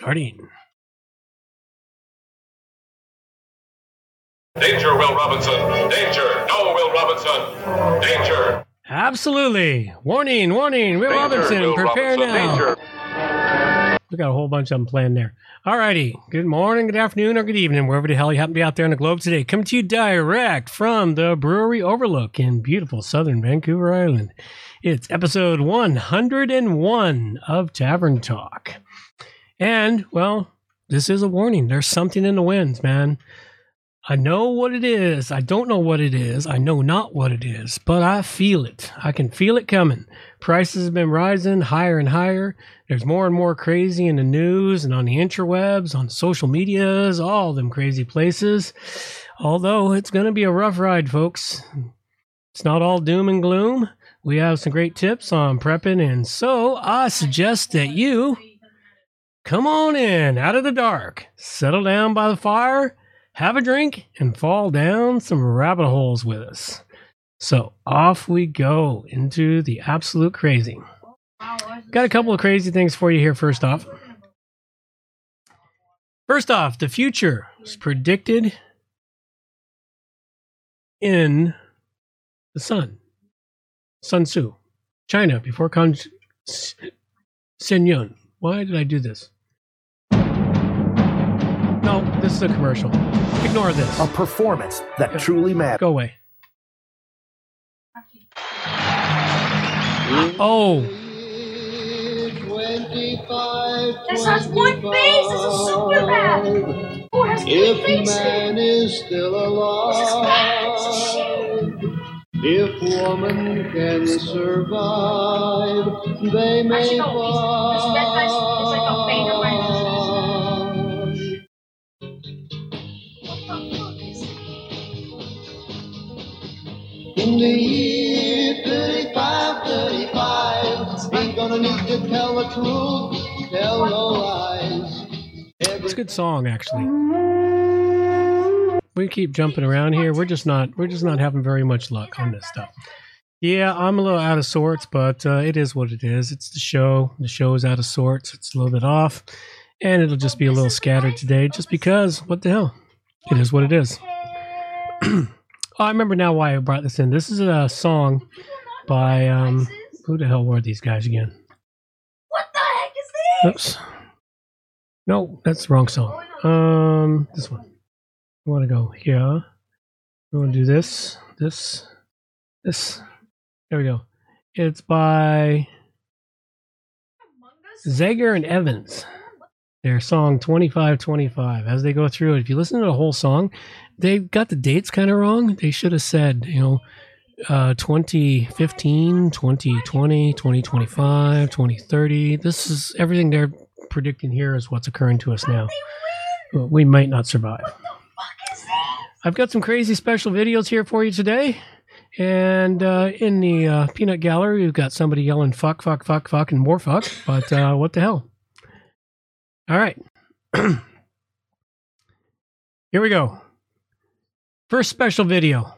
Starting. Danger, Will Robinson! Danger! No, Will Robinson! Danger! Absolutely. Warning, warning. Will Danger, Robinson, Will prepare Robinson, now. Danger! We got a whole bunch of them planned there. Alrighty. Good morning, good afternoon, or good evening, wherever the hell you happen to be out there on the globe today. Coming to you direct from the Brewery Overlook in beautiful southern Vancouver Island. It's episode 101 of Tavern Talk. And, well, this is a warning. There's something in the winds, man. I know what it is. I don't know what it is. I know not what it is, but I feel it. I can feel it coming. Prices have been rising higher and higher. There's more and more crazy in the news and on the interwebs, on social medias, all them crazy places. Although it's going to be a rough ride, folks. It's not all doom and gloom. We have some great tips on prepping, and so I suggest that you come on in out of the dark, settle down by the fire, have a drink, and fall down some rabbit holes with us. So off we go into the absolute crazy. Got a couple of crazy things for you here, first off. First off, the future is predicted in the sun. Sun Tzu, China, before Con Sin Yun. Why did I do this? No, this is a commercial. Ignore this. A performance that truly matters. Go away. Oh, This has one face. This is super bad. Oh, it has three If faces. man is still This is bad. This is shit. If woman can survive, they may Actually, no, this- this red face is like a bane of my fly. In the year 35, 35, ain't gonna need to tell the truth, tell no lies. it's a good song actually. We keep jumping around here. We're just not we're just not having very much luck on this stuff. Yeah, I'm a little out of sorts, but uh, it is what it is. It's the show. The show is out of sorts. It's a little bit off, and it'll just be a little scattered today, just because. What the hell? It is what it is. oh, I remember now why I brought this in. This is a song by um, who the hell were these guys again? What the heck is this? Oops. No, that's the wrong song. Um, this one. Want to go here. We want to do this, this, this. There we go. It's by Zager and Evans. Their song 2525. As they go through it, if you listen to the whole song, they got the dates kind of wrong. They should have said, you know, uh, 2015, 2020, 2025, 2030. This is everything they're predicting here is what's occurring to us now. We might not survive. I've got some crazy special videos here for you today. And uh, in the uh, peanut gallery, we've got somebody yelling fuck, fuck, fuck, fuck, and more fuck. But uh, what the hell? All right. here we go. First special video.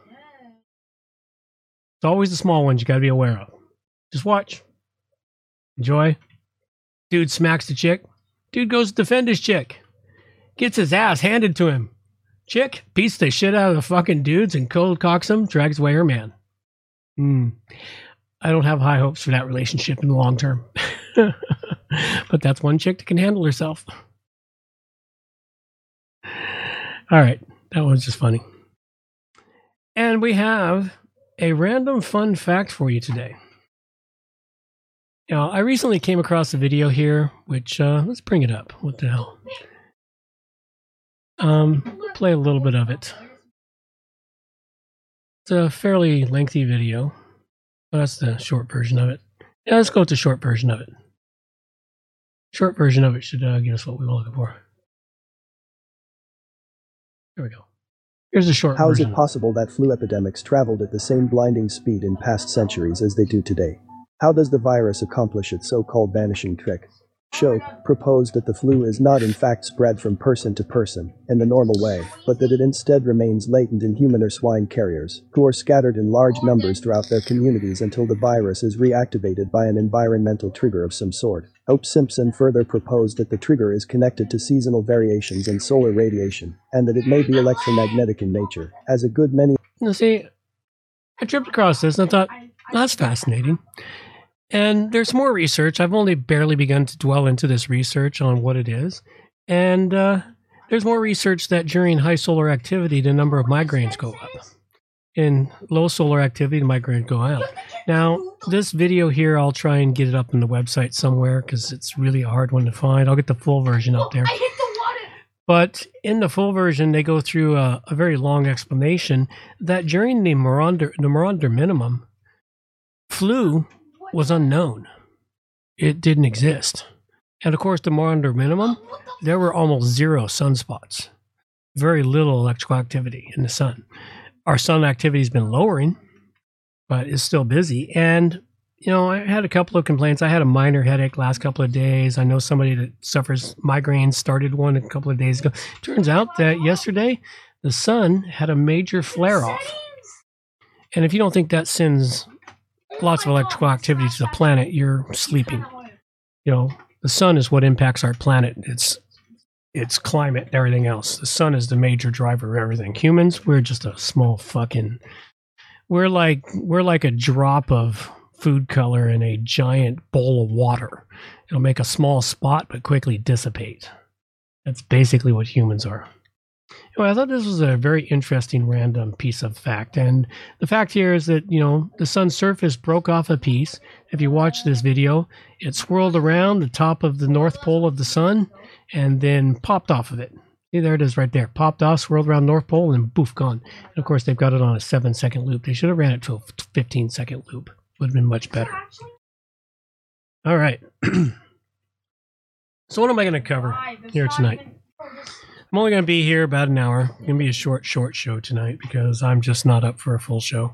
It's always the small ones you got to be aware of. Just watch. Enjoy. Dude smacks the chick. Dude goes to defend his chick. Gets his ass handed to him. Chick beats the shit out of the fucking dudes and cold cocks him, drags away her man. Hmm. I don't have high hopes for that relationship in the long term. but that's one chick that can handle herself. All right. That was just funny. And we have a random fun fact for you today. Now, I recently came across a video here, which uh, let's bring it up. What the hell? Um, play a little bit of it. It's a fairly lengthy video. but That's the short version of it. Yeah, let's go with the short version of it. Short version of it should uh, get us what we were looking for. Here we go. Here's a short How is version. it possible that flu epidemics traveled at the same blinding speed in past centuries as they do today? How does the virus accomplish its so called vanishing trick? Shope proposed that the flu is not in fact spread from person to person in the normal way, but that it instead remains latent in human or swine carriers, who are scattered in large numbers throughout their communities until the virus is reactivated by an environmental trigger of some sort. Hope Simpson further proposed that the trigger is connected to seasonal variations in solar radiation, and that it may be electromagnetic in nature, as a good many Now, see, I tripped across this and I thought, that's fascinating. And there's more research. I've only barely begun to dwell into this research on what it is. And uh, there's more research that during high solar activity, the number of migraines go up. In low solar activity, the migraines go out. Now, this video here, I'll try and get it up on the website somewhere because it's really a hard one to find. I'll get the full version up there. I hit the water. But in the full version, they go through a, a very long explanation that during the Maunder, the Maunder minimum, flu was unknown. It didn't exist. And of course, the Maunder minimum, there were almost zero sunspots, very little electrical activity in the sun. Our sun activity has been lowering, but it's still busy. And you know, I had a couple of complaints. I had a minor headache last couple of days. I know somebody that suffers migraines started one a couple of days ago. Turns out that yesterday the sun had a major flare off. And if you don't think that sends lots of electrical activity to the planet, you're sleeping. You know, the sun is what impacts our planet. It's its climate and everything else. The sun is the major driver of everything. Humans, we're just a small fucking we're like we're like a drop of food color in a giant bowl of water. It'll make a small spot but quickly dissipate. That's basically what humans are. Anyway, I thought this was a very interesting random piece of fact. And the fact here is that, you know, the sun's surface broke off a piece. If you watch this video, it swirled around the top of the north pole of the sun and then popped off of it. See, there it is right there. Popped off, swirled around North Pole, and boof, gone. And of course, they've got it on a seven second loop. They should have ran it to a 15 second loop. Would have been much better. All right. so, what am I going to cover here tonight? I'm only going to be here about an hour. It's going to be a short, short show tonight because I'm just not up for a full show.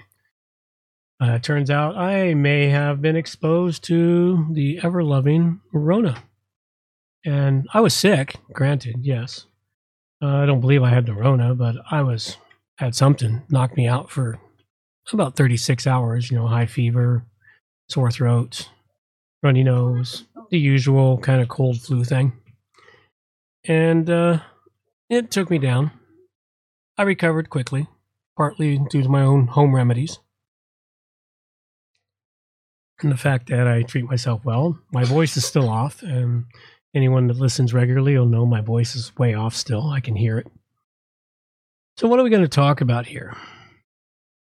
Uh, turns out I may have been exposed to the ever loving Rona. And I was sick, granted, yes. Uh, I don't believe I had the Rona, but I was had something knocked me out for about 36 hours. You know, high fever, sore throat, runny nose, the usual kind of cold flu thing. And uh, it took me down. I recovered quickly, partly due to my own home remedies. And the fact that I treat myself well. My voice is still off, and anyone that listens regularly will know my voice is way off still. I can hear it. So, what are we going to talk about here?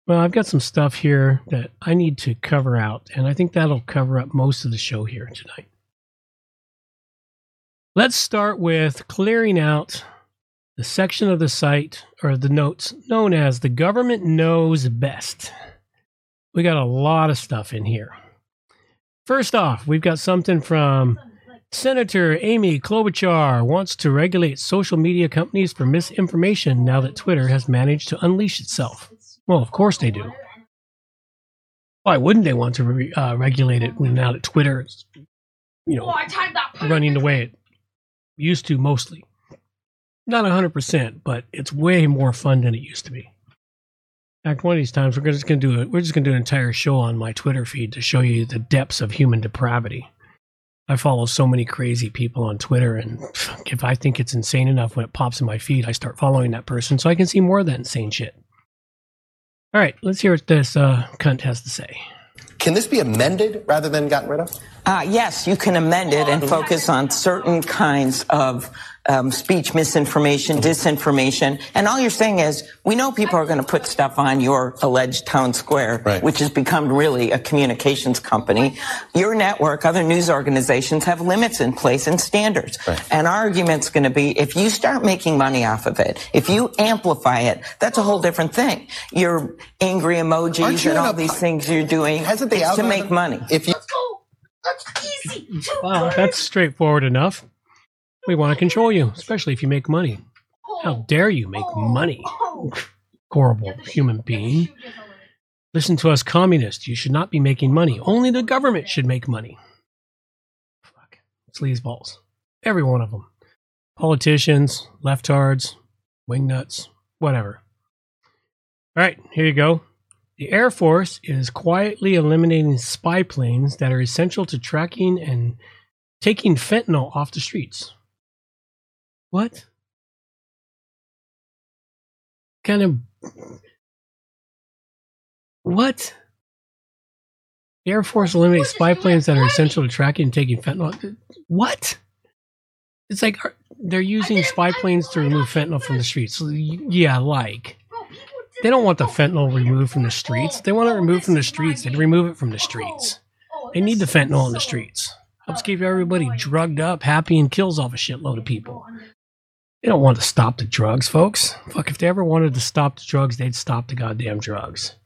Well, I've got some stuff here that I need to cover out, and I think that'll cover up most of the show here tonight. Let's start with clearing out the section of the site or the notes known as the government knows best. We got a lot of stuff in here. First off, we've got something from Senator Amy Klobuchar wants to regulate social media companies for misinformation now that Twitter has managed to unleash itself. Well, of course they do. Why wouldn't they want to re- uh, regulate it now that Twitter is, you know, I timed that. running the way it used to mostly? Not 100%, but it's way more fun than it used to be. In fact, one of these times we're just going to do it. We're just going to do an entire show on my Twitter feed to show you the depths of human depravity. I follow so many crazy people on Twitter, and if I think it's insane enough when it pops in my feed, I start following that person so I can see more of that insane shit. All right, let's hear what this uh, cunt has to say. Can this be amended rather than gotten rid of? Uh, yes, you can amend it and focus on certain kinds of um, speech misinformation, disinformation. And all you're saying is, we know people are going to put stuff on your alleged town square, Right. which has become really a communications company. Your network, other news organizations have limits in place and standards. Right. And our argument's going to be, if you start making money off of it, if you amplify it, that's a whole different thing. Your angry emojis you and all a these things you're doing, Hasn't the it's to make money. If you Let's go. That's easy. Wow, that's straightforward enough. We want to control you, especially if you make money. How dare you make money? Horrible human being. Listen to us communists. You should not be making money. Only the government should make money. Fuck. Sleazeballs. Every one of them. Politicians, leftards, wingnuts, whatever. All right, here you go. The Air Force is quietly eliminating spy planes that are essential to tracking and taking fentanyl off the streets. What? Kind of. What? The Air Force eliminates spy planes that are essential to tracking and taking fentanyl. What? It's like they're using spy planes to remove fentanyl from the streets. So, Yeah, like. They don't want the fentanyl removed from the streets. They want it removed from the streets. They remove it from the streets. They need the fentanyl in the streets. Helps keep everybody drugged up, happy, and kills off a shitload of people. They don't want to stop the drugs, folks. Fuck, if they ever wanted to stop the drugs, they'd stop the goddamn drugs.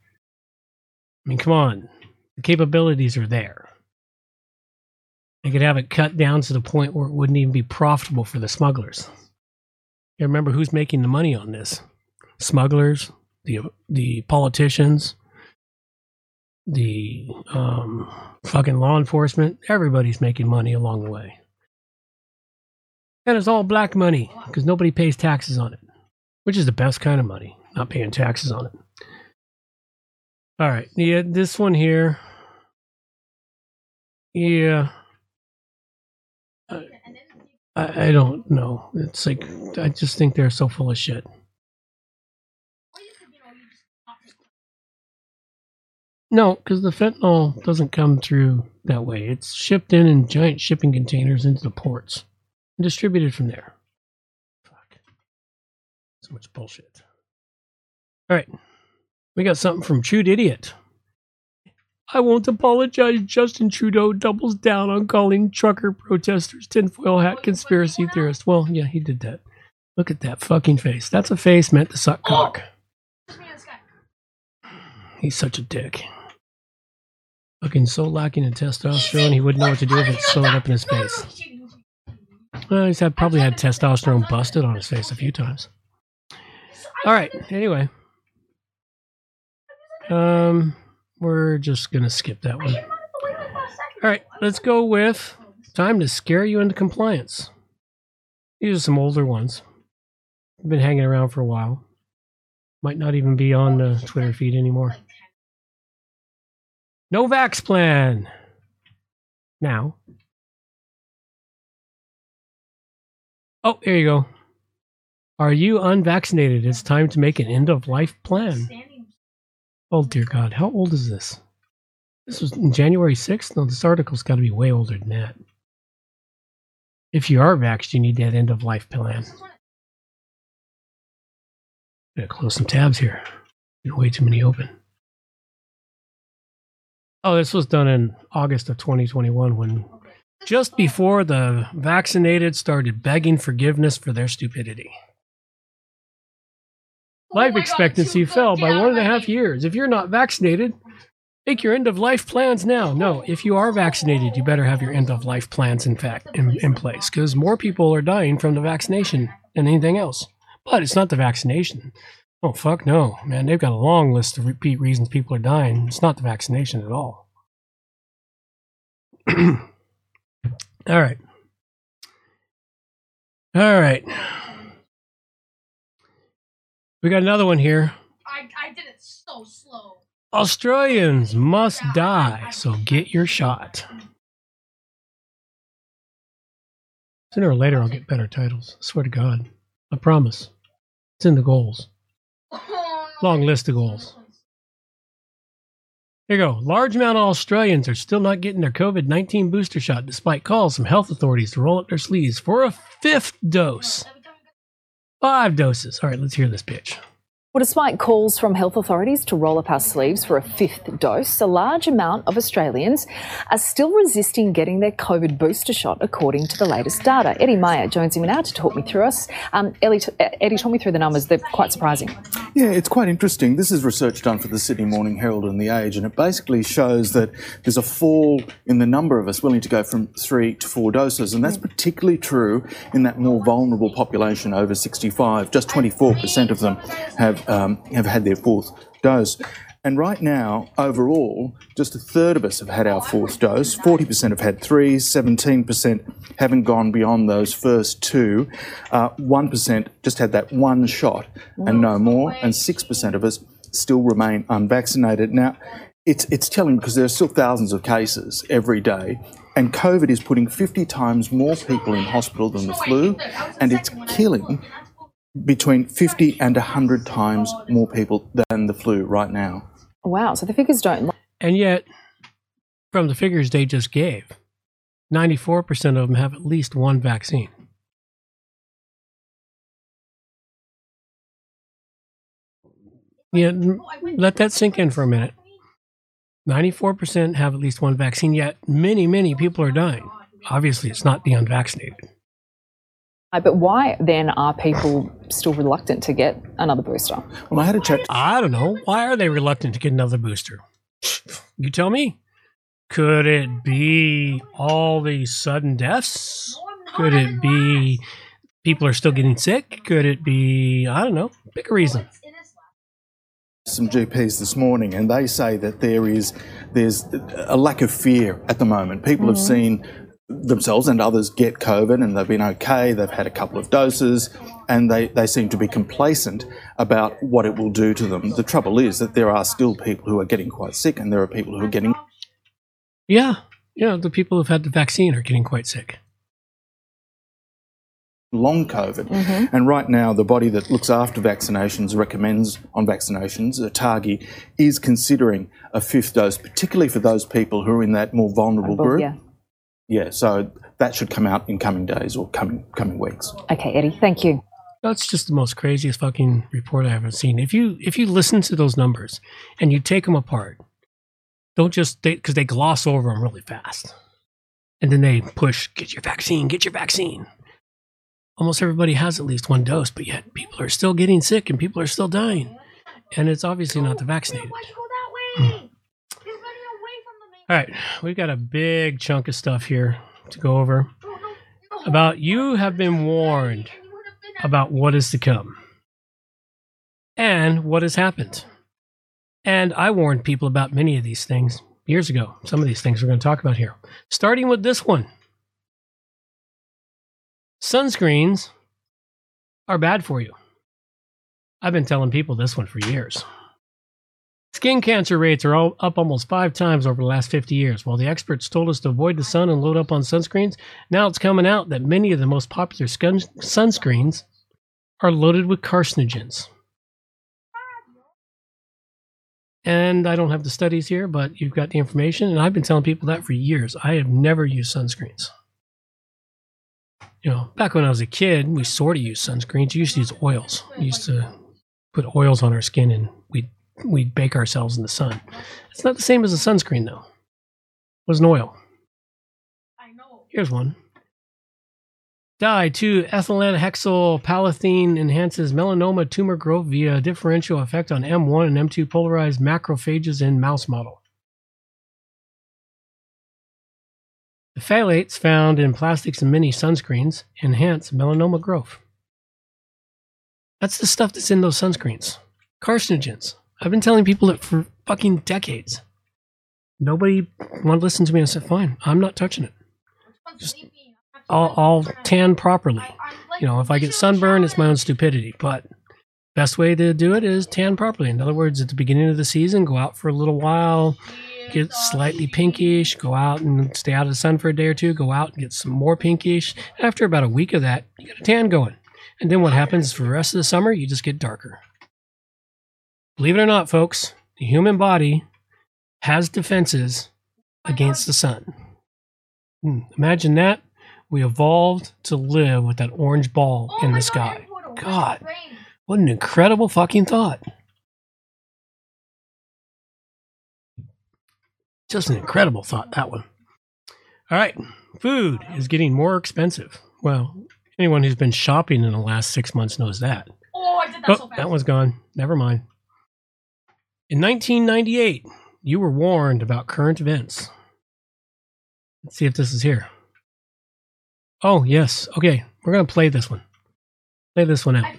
I mean, come on. The capabilities are there. They could have it cut down to the point where it wouldn't even be profitable for the smugglers. You remember who's making the money on this? Smugglers, the the politicians, the um, fucking law enforcement. Everybody's making money along the way. And it's all black money because nobody pays taxes on it, which is the best kind of money, not paying taxes on it. All right. Yeah, this one here. Yeah. I, I don't know. It's like, I just think they're so full of shit. No, because the fentanyl doesn't come through that way. It's shipped in in giant shipping containers into the ports and distributed from there. Fuck. So much bullshit. All right. We got something from Chewed Idiot. I won't apologize. Justin Trudeau doubles down on calling trucker protesters tinfoil hat conspiracy theorists. Well, yeah, he did that. Look at that fucking face. That's a face meant to suck cock. He's such a dick. Fucking so lacking in testosterone, he wouldn't know what to do if it sewed up in his face. Well, he's had probably had testosterone busted on his face a few times. All right. Anyway, um, we're just gonna skip that one. All right, let's go with time to scare you into compliance. These are some older ones. Been hanging around for a while. Might not even be on the Twitter feed anymore. No vax plan. Now. Oh, there you go. Are you unvaccinated? It's time to make an end of life plan. Oh dear God, how old is this? This was January 6th? No, this article's got to be way older than that. If you are vaxxed, you need that end of life plan. Gotta close some tabs here. Got way too many open. Oh, this was done in August of 2021 when just before the vaccinated started begging forgiveness for their stupidity. Life expectancy fell by one and a half years. If you're not vaccinated, make your end of life plans now. No, if you are vaccinated, you better have your end of life plans in fact in, in place because more people are dying from the vaccination than anything else. But it's not the vaccination. Oh fuck no, man! They've got a long list of repeat reasons people are dying. It's not the vaccination at all. all right, all right. We got another one here. I, I did it so slow. Australians must die, so get your shot. Sooner or later, I'll get better titles. I swear to God. I promise. It's in the goals. Oh, Long list of goals. Here you go. Large amount of Australians are still not getting their COVID 19 booster shot despite calls from health authorities to roll up their sleeves for a fifth dose. Five doses. All right, let's hear this pitch. Well, despite calls from health authorities to roll up our sleeves for a fifth dose, a large amount of Australians are still resisting getting their COVID booster shot, according to the latest data. Eddie Meyer joins me now to talk me through us. Um, Ellie, Eddie, talk me through the numbers. They're quite surprising. Yeah, it's quite interesting. This is research done for the Sydney Morning Herald and The Age, and it basically shows that there's a fall in the number of us willing to go from three to four doses, and that's particularly true in that more vulnerable population over 65. Just 24% of them have um, have had their fourth dose. And right now, overall, just a third of us have had our fourth dose. 40% have had three, 17% haven't gone beyond those first two. Uh, 1% just had that one shot and no more. And 6% of us still remain unvaccinated. Now, it's, it's telling because there are still thousands of cases every day And COVID is putting 50 times more people in hospital than the flu, and it's killing between 50 and 100 times more people than the flu right now. Wow. So the figures don't. lie. And yet, from the figures they just gave, 94% of them have at least one vaccine. Yeah, let that sink in for a minute. 94% have at least one vaccine, yet many, many people are dying. Obviously, it's not the unvaccinated. But why then are people still reluctant to get another booster? Well, I had a chat. I don't know. Why are they reluctant to get another booster? You tell me. Could it be all these sudden deaths? Could it be people are still getting sick? Could it be, I don't know, pick a reason. some GPs this morning, and they say that there is there's a lack of fear at the moment. People have mm-hmm. seen themselves and others get COVID, and they've been okay. They've had a couple of doses, and they, they seem to be complacent about what it will do to them. The trouble is that there are still people who are getting quite sick, and there are people who are getting Yeah, yeah, the people who've had the vaccine are getting quite sick. long COVID. Mm-hmm. And right now, the body that looks after vaccinations recommends on vaccinations, ATAGI, is considering a fifth dose, particularly for those people who are in that more vulnerable Well, group. yeah. Yeah, so that should come out in coming days or coming coming weeks. Okay, Eddie, thank you. That's just the most craziest fucking report i've ever seen. If you if you listen to those numbers and you take them apart, don't just because they, gloss over them really fast, and then they push get your vaccine, get your vaccine. Almost everybody has at least one dose, but yet people are still getting sick and people are still dying, and it's obviously not the vaccinated. Hmm. All right, we've got a big chunk of stuff here to go over. About you have been warned about what is to come and what has happened. And I warned people about many of these things years ago. Some of these things we're going to talk about here. Starting with this one sunscreens are bad for you. I've been telling people this one for years. Skin cancer rates are up almost five times over the last 50 years. While the experts told us to avoid the sun and load up on sunscreens, now it's coming out that many of the most popular scun- sunscreens are loaded with carcinogens. And I don't have the studies here, but you've got the information. And I've been telling people that for years. I have never used sunscreens. You know, back when I was a kid, we sort of used sunscreens. We used to use oils. We used to put oils on our skin and we'd, we'd bake ourselves in the sun. It's not the same as a sunscreen, though. It was an oil. I know. Here's one. Dye 2 ethylene palathine enhances melanoma tumor growth via differential effect on M1 and M2 polarized macrophages in mouse model. The phthalates found in plastics and many sunscreens enhance melanoma growth. That's the stuff that's in those sunscreens. Carcinogens. I've been telling people that for fucking decades. Nobody wanted to listen to me. I said, fine, I'm not touching it. Just, I'll, I'll tan properly. You know, if I get sunburned, it's my own stupidity. But best way to do it is tan properly. In other words, at the beginning of the season, go out for a little while, get slightly pinkish, go out and stay out of the sun for a day or two, go out and get some more pinkish. After about a week of that, you get a tan going. And then what happens for the rest of the summer, you just get darker. Believe it or not, folks, the human body has defenses against the sun. Hmm, Imagine that. We evolved to live with that orange ball in the sky. God, what an incredible fucking thought. Just an incredible thought, that one. All right, food is getting more expensive. Well, anyone who's been shopping in the last six months knows that. Oh, I did that Oh, so fast. that one's gone. Never mind. In 1998, you were warned about current events. Let's see if this is here. Oh, yes. Okay, we're going to play this one. Play this one out.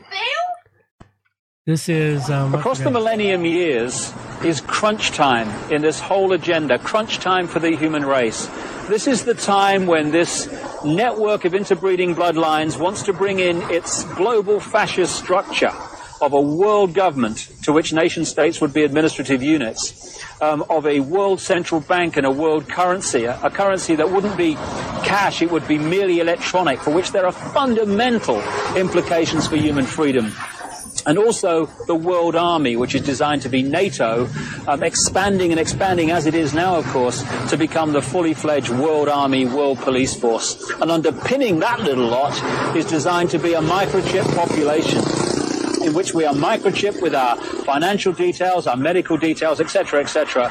This is. Um, Across the millennium years is crunch time in this whole agenda, crunch time for the human race. This is the time when this network of interbreeding bloodlines wants to bring in its global fascist structure. Of a world government to which nation states would be administrative units, um, of a world central bank and a world currency, a, a currency that wouldn't be cash, it would be merely electronic, for which there are fundamental implications for human freedom and also the World Army, which is designed to be NATO, um, expanding and expanding as it is now, of course, to become the fully fledged World Army, World Police Force. And underpinning that little lot is designed to be a microchip population in which we are microchipped with our financial details, our medical details, etc., etc.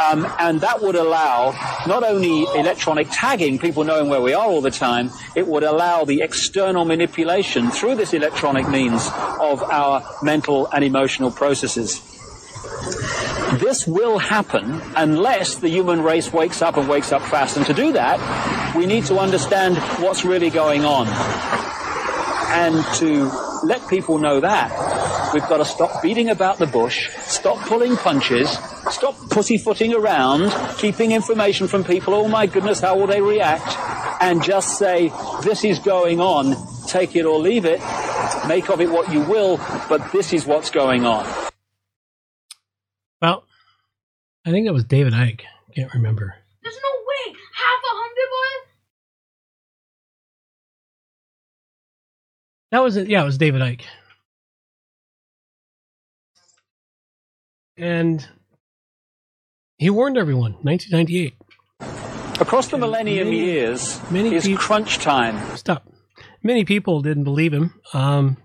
Um, and that would allow not only electronic tagging, people knowing where we are all the time, it would allow the external manipulation through this electronic means of our mental and emotional processes. This will happen unless the human race wakes up and wakes up fast. And to do that, we need to understand what's really going on. And to let people know that, we've got to stop beating about the bush, stop pulling punches, stop pussyfooting around, keeping information from people, oh my goodness, how will they react? And just say, this is going on, take it or leave it, make of it what you will, but this is what's going on. Well, I think that was David Icke. Can't remember. That was it. Yeah, it was David Icke. And he warned everyone, 1998. Across the millennium Many- years many is peop- crunch time. Stop. Many people didn't believe him. Um,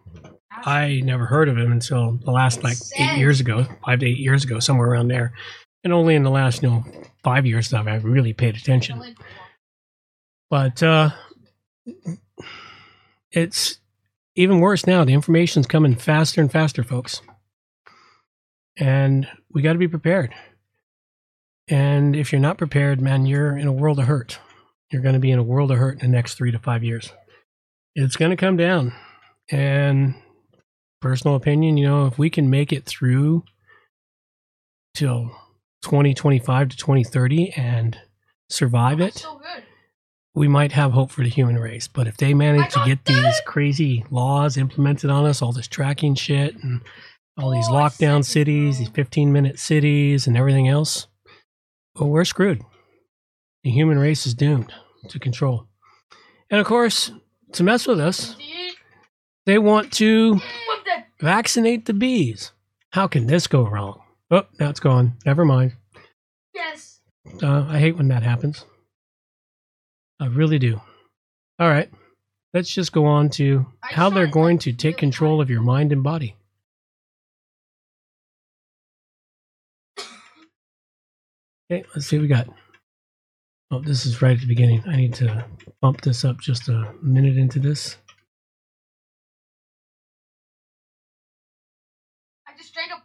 I never heard of him until the last like eight years ago, five to eight years ago, somewhere around there. And only in the last, you know, five years have I really paid attention. But uh, it's even worse now. The information's coming faster and faster, folks. And we got to be prepared. And if you're not prepared, man, you're in a world of hurt. You're going to be in a world of hurt in the next three to five years. It's going to come down. And personal opinion, you know, if we can make it through till 2025 to 2030 and survive it, So. We might have hope for the human race. But if they manage to get these crazy laws implemented on us, all this tracking shit and all these Oh, lockdown cities, these 15 minute cities, and everything else, well, we're screwed. The human race is doomed to control. And of course, to mess with us, they want to vaccinate the bees. How can this go wrong? Oh, now it's gone. Never mind. Yes. Uh, I hate when that happens. I really do. All right. Let's just go on to how they're going to take control of your mind and body. Okay, let's see what we got. Oh, this is right at the beginning. I need to bump this up just a minute into this. I just drank a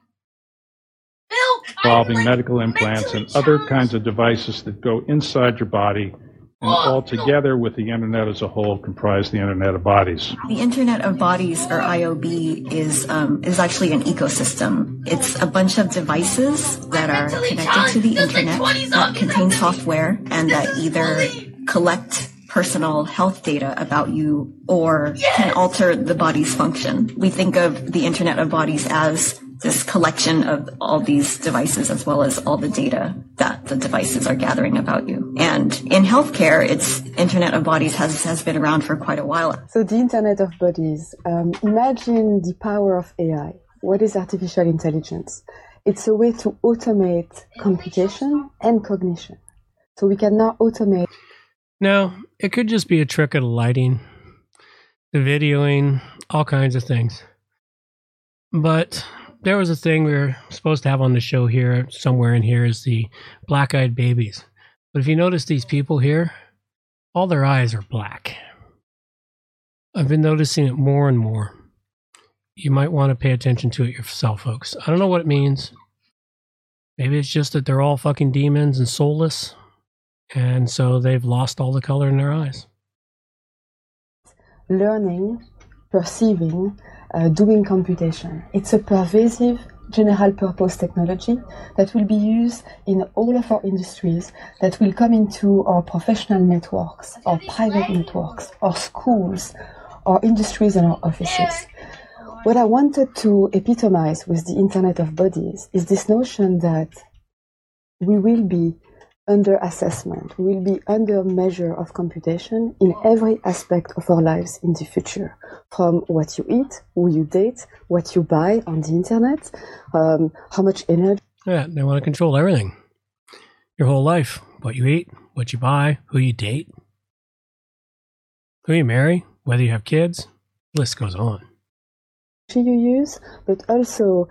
milk. involving like, medical implants and other kinds of devices that go inside your body and all together with the internet as a whole comprise the internet of bodies. The Internet of Bodies, or IOB, is um, is actually an ecosystem. It's a bunch of devices that are connected to the challenged. There's like internet that contain software and that either collect personal health data about you or can alter the body's function. We think of the Internet of Bodies as this collection of all these devices as well as all the data that the devices are gathering about you. And in healthcare, it's Internet of Bodies has, has been around for quite a while. So the Internet of Bodies. Um, imagine the power of AI. What is artificial intelligence? It's a way to automate computation and cognition. So we can now automate No, it could just be a trick of the lighting, the videoing, all kinds of things. But there was a thing we were supposed to have on the show here, somewhere in here, is the black eyed babies. But if you notice these people here, all their eyes are black. I've been noticing it more and more. You might want to pay attention to it yourself, folks. I don't know what it means. Maybe it's just that they're all fucking demons and soulless. And so they've lost all the color in their eyes. learning, perceiving, uh, doing computation. It's a pervasive general purpose technology that will be used in all of our industries, that will come into our professional networks, our private networks, our schools, our industries and our offices. What I wanted to epitomize with the Internet of Bodies is this notion that we will be under assessment, will be under measure of computation in every aspect of our lives in the future. From what you eat, who you date, what you buy on the internet, um, how much energy. Yeah, they want to control everything. Your whole life. What you eat, what you buy, who you date, who you marry, whether you have kids. List goes on. you use, but also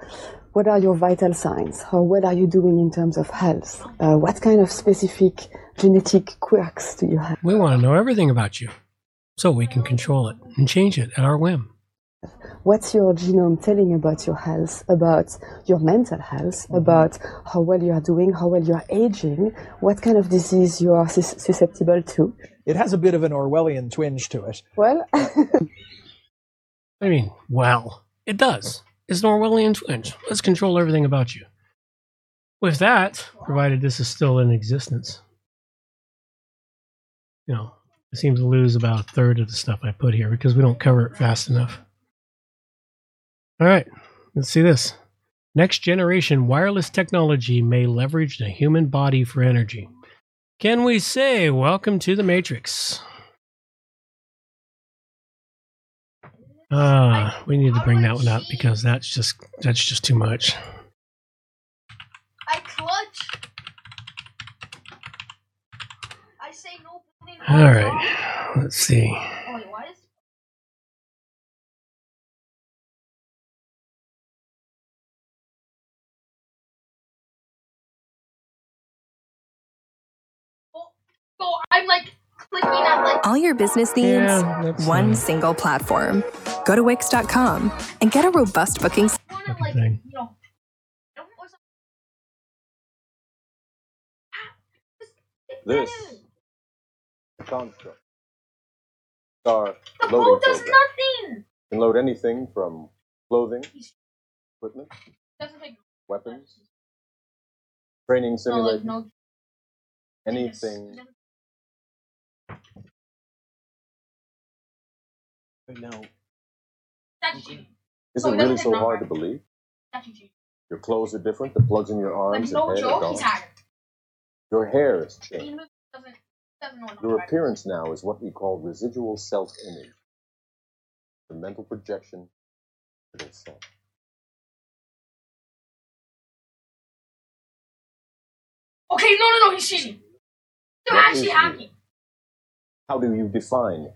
what are your vital signs? How well are you doing in terms of health? Uh, what kind of specific genetic quirks do you have? We want to know everything about you so we can control it and change it at our whim. What's your genome telling about your health, about your mental health, about how well you are doing, how well you are aging, what kind of disease you are sus- susceptible to? It has a bit of an Orwellian twinge to it. Well, I mean, well, it does. It's an Orwellian twinge. Let's control everything about you. With that, provided this is still in existence, you know, I seem to lose about a third of the stuff I put here because we don't cover it fast enough. All right, let's see this. Next generation wireless technology may leverage the human body for energy. Can we say welcome to the Matrix? Ah, we need to bring that one up because that's just that's just too much. I clutch. I say no. All right, let's see. Oh, wait, what is? Oh, So I'm like clicking on like. All your business needs, Yeah, one uh, single platform. Go to Wix.com and get a robust booking. s- thing. This construct. Our The loading does program. nothing. can load anything from clothing, equipment, weapons, training no, simulation, anything. No. That's cheating. Is So it it really so hard to believe? That's. Your clothes are different, the plugs in your Like arms no and head are gone. he's hacked. Your hair is changed. doesn't doesn't know what Your appearance now is what we call residual self-image. The mental projection of itself. Okay, no, no, no, he's cheating. They're What actually is hacking. How do you define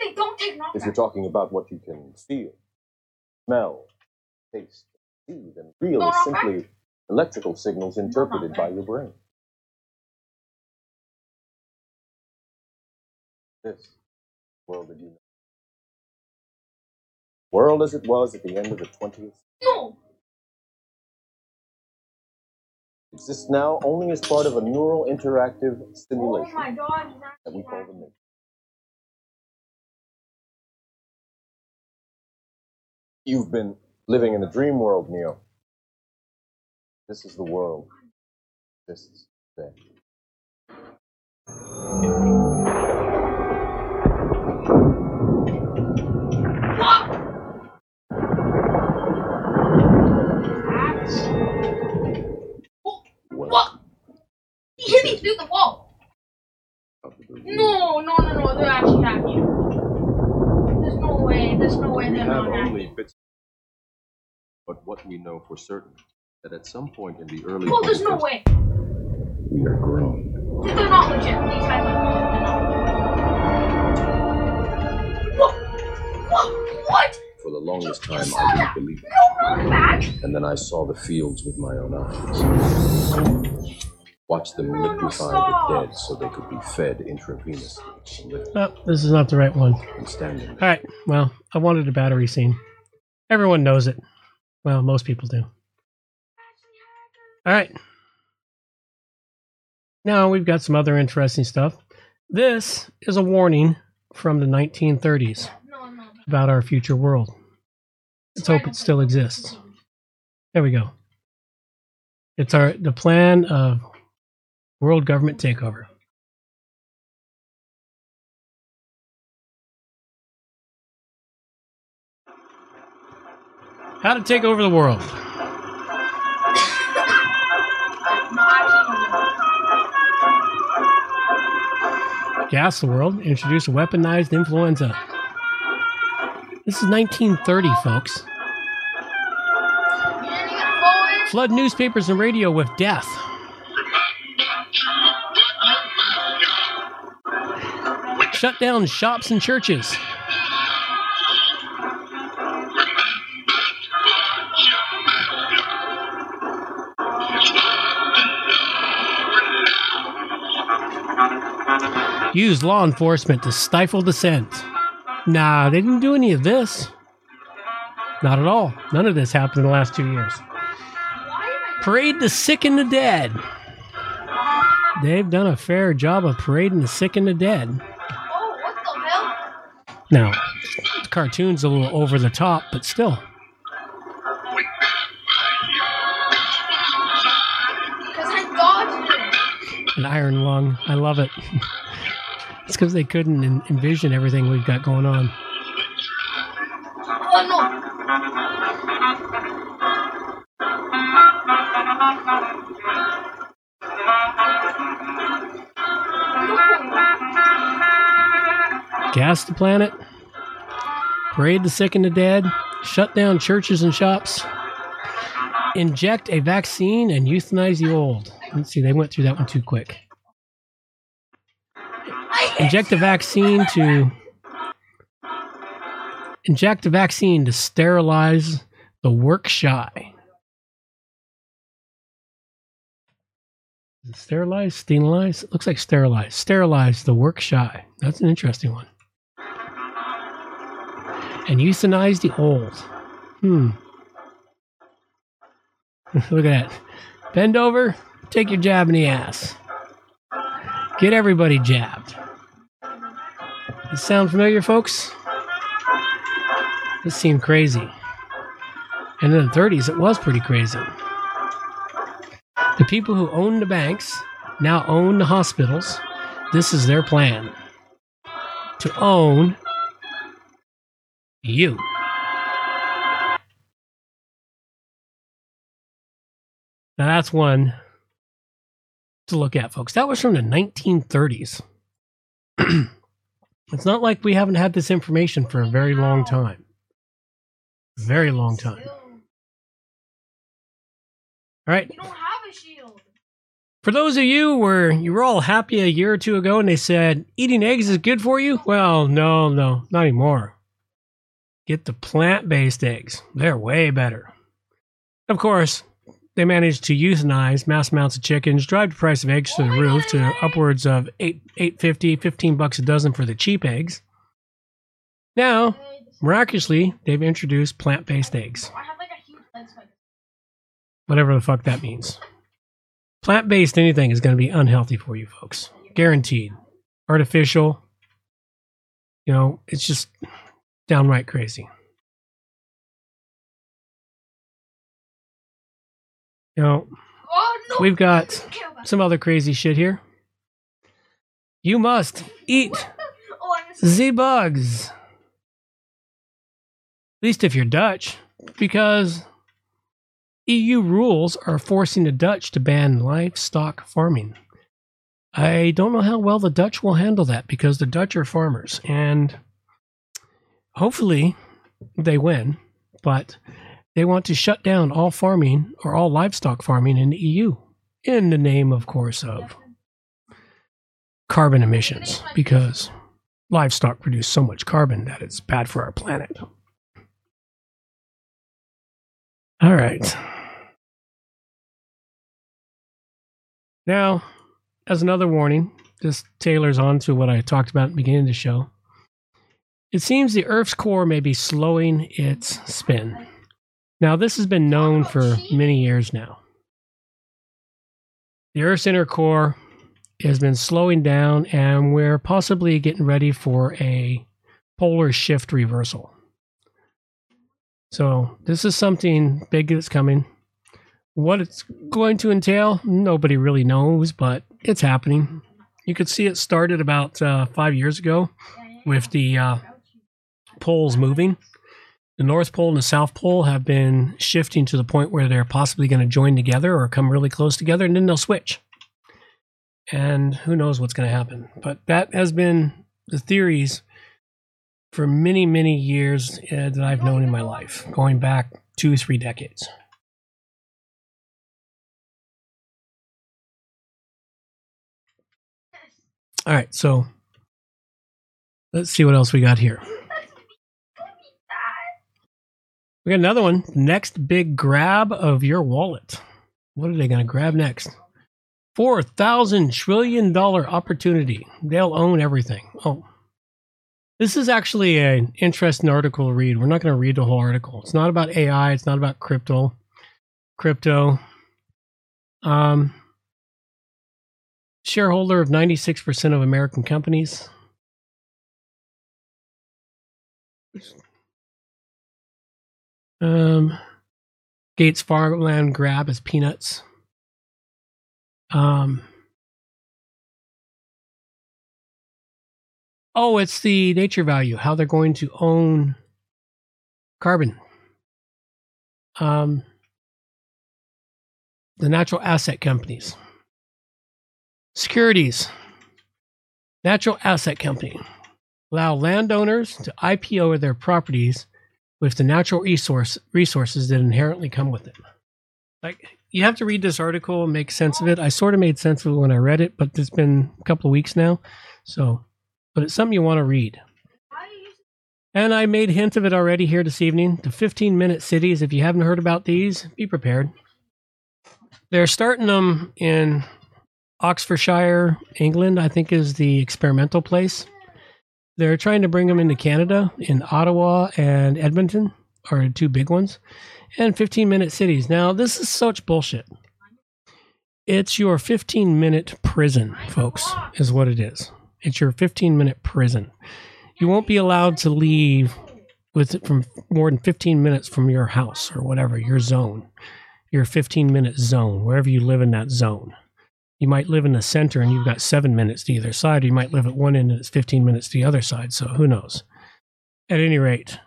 They don't take if you're talking about what you can feel, smell, taste, see, then real is simply electrical signals interpreted by your brain. This world that you know. World as it was at the end of the 20th No. Exists now only as part of a neural interactive Oh simulation my god, he's that we call the matrix. You've been living in a dream world, Neo. This is the world. This is today. What? He hit me through the wall. Oh, no, no, no, no, they're actually hacking. There's no way, there's no way We they're have not only bits, but what we know for certain that at some point in the early Well, there's no way. we are grown. They're not legit. These guys are legit. They're not legit. What? What? What? For the longest You time, saw I that? didn't believe it. No. And then I saw the fields with my own eyes. Watched them liquefy stop. the dead so they could be fed intravenously. Oh, this is not the right one. All right. Well, I wanted a battery scene. Everyone knows it. Well, most people do. All right. Now we've got some other interesting stuff. This is a warning from the 1930s about our future world. Let's hope it still exists. There we go. It's our the plan of world government takeover. How to take over the world. Gas the world. Introduce weaponized influenza. This is 1930, folks. Flood newspapers and radio with death. Shut down shops and churches. Use law enforcement to stifle dissent. Nah, they didn't do any of this. Not at all. None of this happened in the last two years. Parade the sick and the dead. They've done a fair job of parading the sick and the dead. Oh, what the hell? Now, the cartoon's a little over the top, but still. Because I dodged it. An iron lung. I love it. it's because they couldn't envision everything we've got going on. Oh no. Gas the planet, parade the sick and the dead, shut down churches and shops, inject a vaccine, and euthanize the old. Let's see, they went through that one too quick. Inject a vaccine to inject a vaccine to sterilize the work shy. Sterilize, sterilize. It looks like sterilize. Sterilize the work shy. That's an interesting one and euthanize the old. Hmm. Look at that. Bend over, take your jab in the ass. Get everybody jabbed. This sound familiar, folks? This seemed crazy. And in the 30s, it was pretty crazy. The people who own the banks now own the hospitals. This is their plan to own you. Now that's one to look at, folks. That was from the 1930s. it's not like we haven't had this information for a very long time. Very long time. All right. You don't have a shield. For those of you where you were all happy a year or two ago and they said eating eggs is good for you, well, no, no, not anymore. Get the plant based eggs. They're way better. Of course, they managed to euthanize mass amounts of chickens, drive the price of eggs to the oh roof to upwards of 8 850, 15 bucks a dozen for the cheap eggs. Now, miraculously, they've introduced plant based eggs. I have like a huge leg spike. Whatever the fuck that means. Plant based anything is going to be unhealthy for you folks. Guaranteed. Artificial. You know, it's just downright crazy. You know, Oh no. we've got some other crazy shit here. You must eat Oh, the bugs. At least if you're Dutch, because EU rules are forcing the Dutch to ban livestock farming. I don't know how well the Dutch will handle that because the Dutch are farmers and hopefully they win, but they want to shut down all farming or all livestock farming in the EU in the name, of course, of carbon emissions because livestock produce so much carbon that it's bad for our planet. All right. Now, as another warning, this tailors on to what I talked about at the beginning of the show. It seems the Earth's core may be slowing its spin. Now, this has been known for many years now. The Earth's inner core has been slowing down, and we're possibly getting ready for a polar shift reversal. So, this is something big that's coming. What it's going to entail, nobody really knows, but it's happening. You could see it started about uh, five years ago with the uh, poles moving. The North Pole and the South Pole have been shifting to the point where they're possibly going to join together or come really close together, and then they'll switch. And who knows what's going to happen? But that has been the theories for many, many years uh, that I've known in my life, going back two, or three decades. All right, so let's see what else we got here. We got another one. Next big grab of your wallet. What are they going to grab next? Four thousand trillion dollar opportunity. They'll own everything. Oh, this is actually an interesting article to read. We're not going to read the whole article. It's not about AI. It's not about crypto. Crypto. Um, shareholder of ninety six percent of American companies. Um, Gates farmland grab as peanuts. Um, oh, it's the nature value, how they're going to own carbon. Um, the natural asset companies. Securities. Natural asset company. Allow landowners to IPO their properties with the natural resource resources that inherently come with it. Like you have to read this article and make sense of it. I sort of made sense of it when I read it, but it's been a couple of weeks now. So, but it's something you want to read. And I made hint of it already here this evening. The 15 minute cities, if you haven't heard about these, be prepared. They're starting them in Oxfordshire, England, I think is the experimental place. They're trying to bring them into Canada in Ottawa and Edmonton are two big ones, and 15 minute cities. Now, this is such bullshit. It's your 15 minute prison, folks, is what it is. It's your 15 minute prison. You won't be allowed to leave with from more than 15 minutes from your house or whatever, your zone, your 15 minute zone, wherever you live in that zone. You might live in the center and you've got seven minutes to either side, or you might live at one end and it's 15 minutes to the other side. So who knows? At any rate,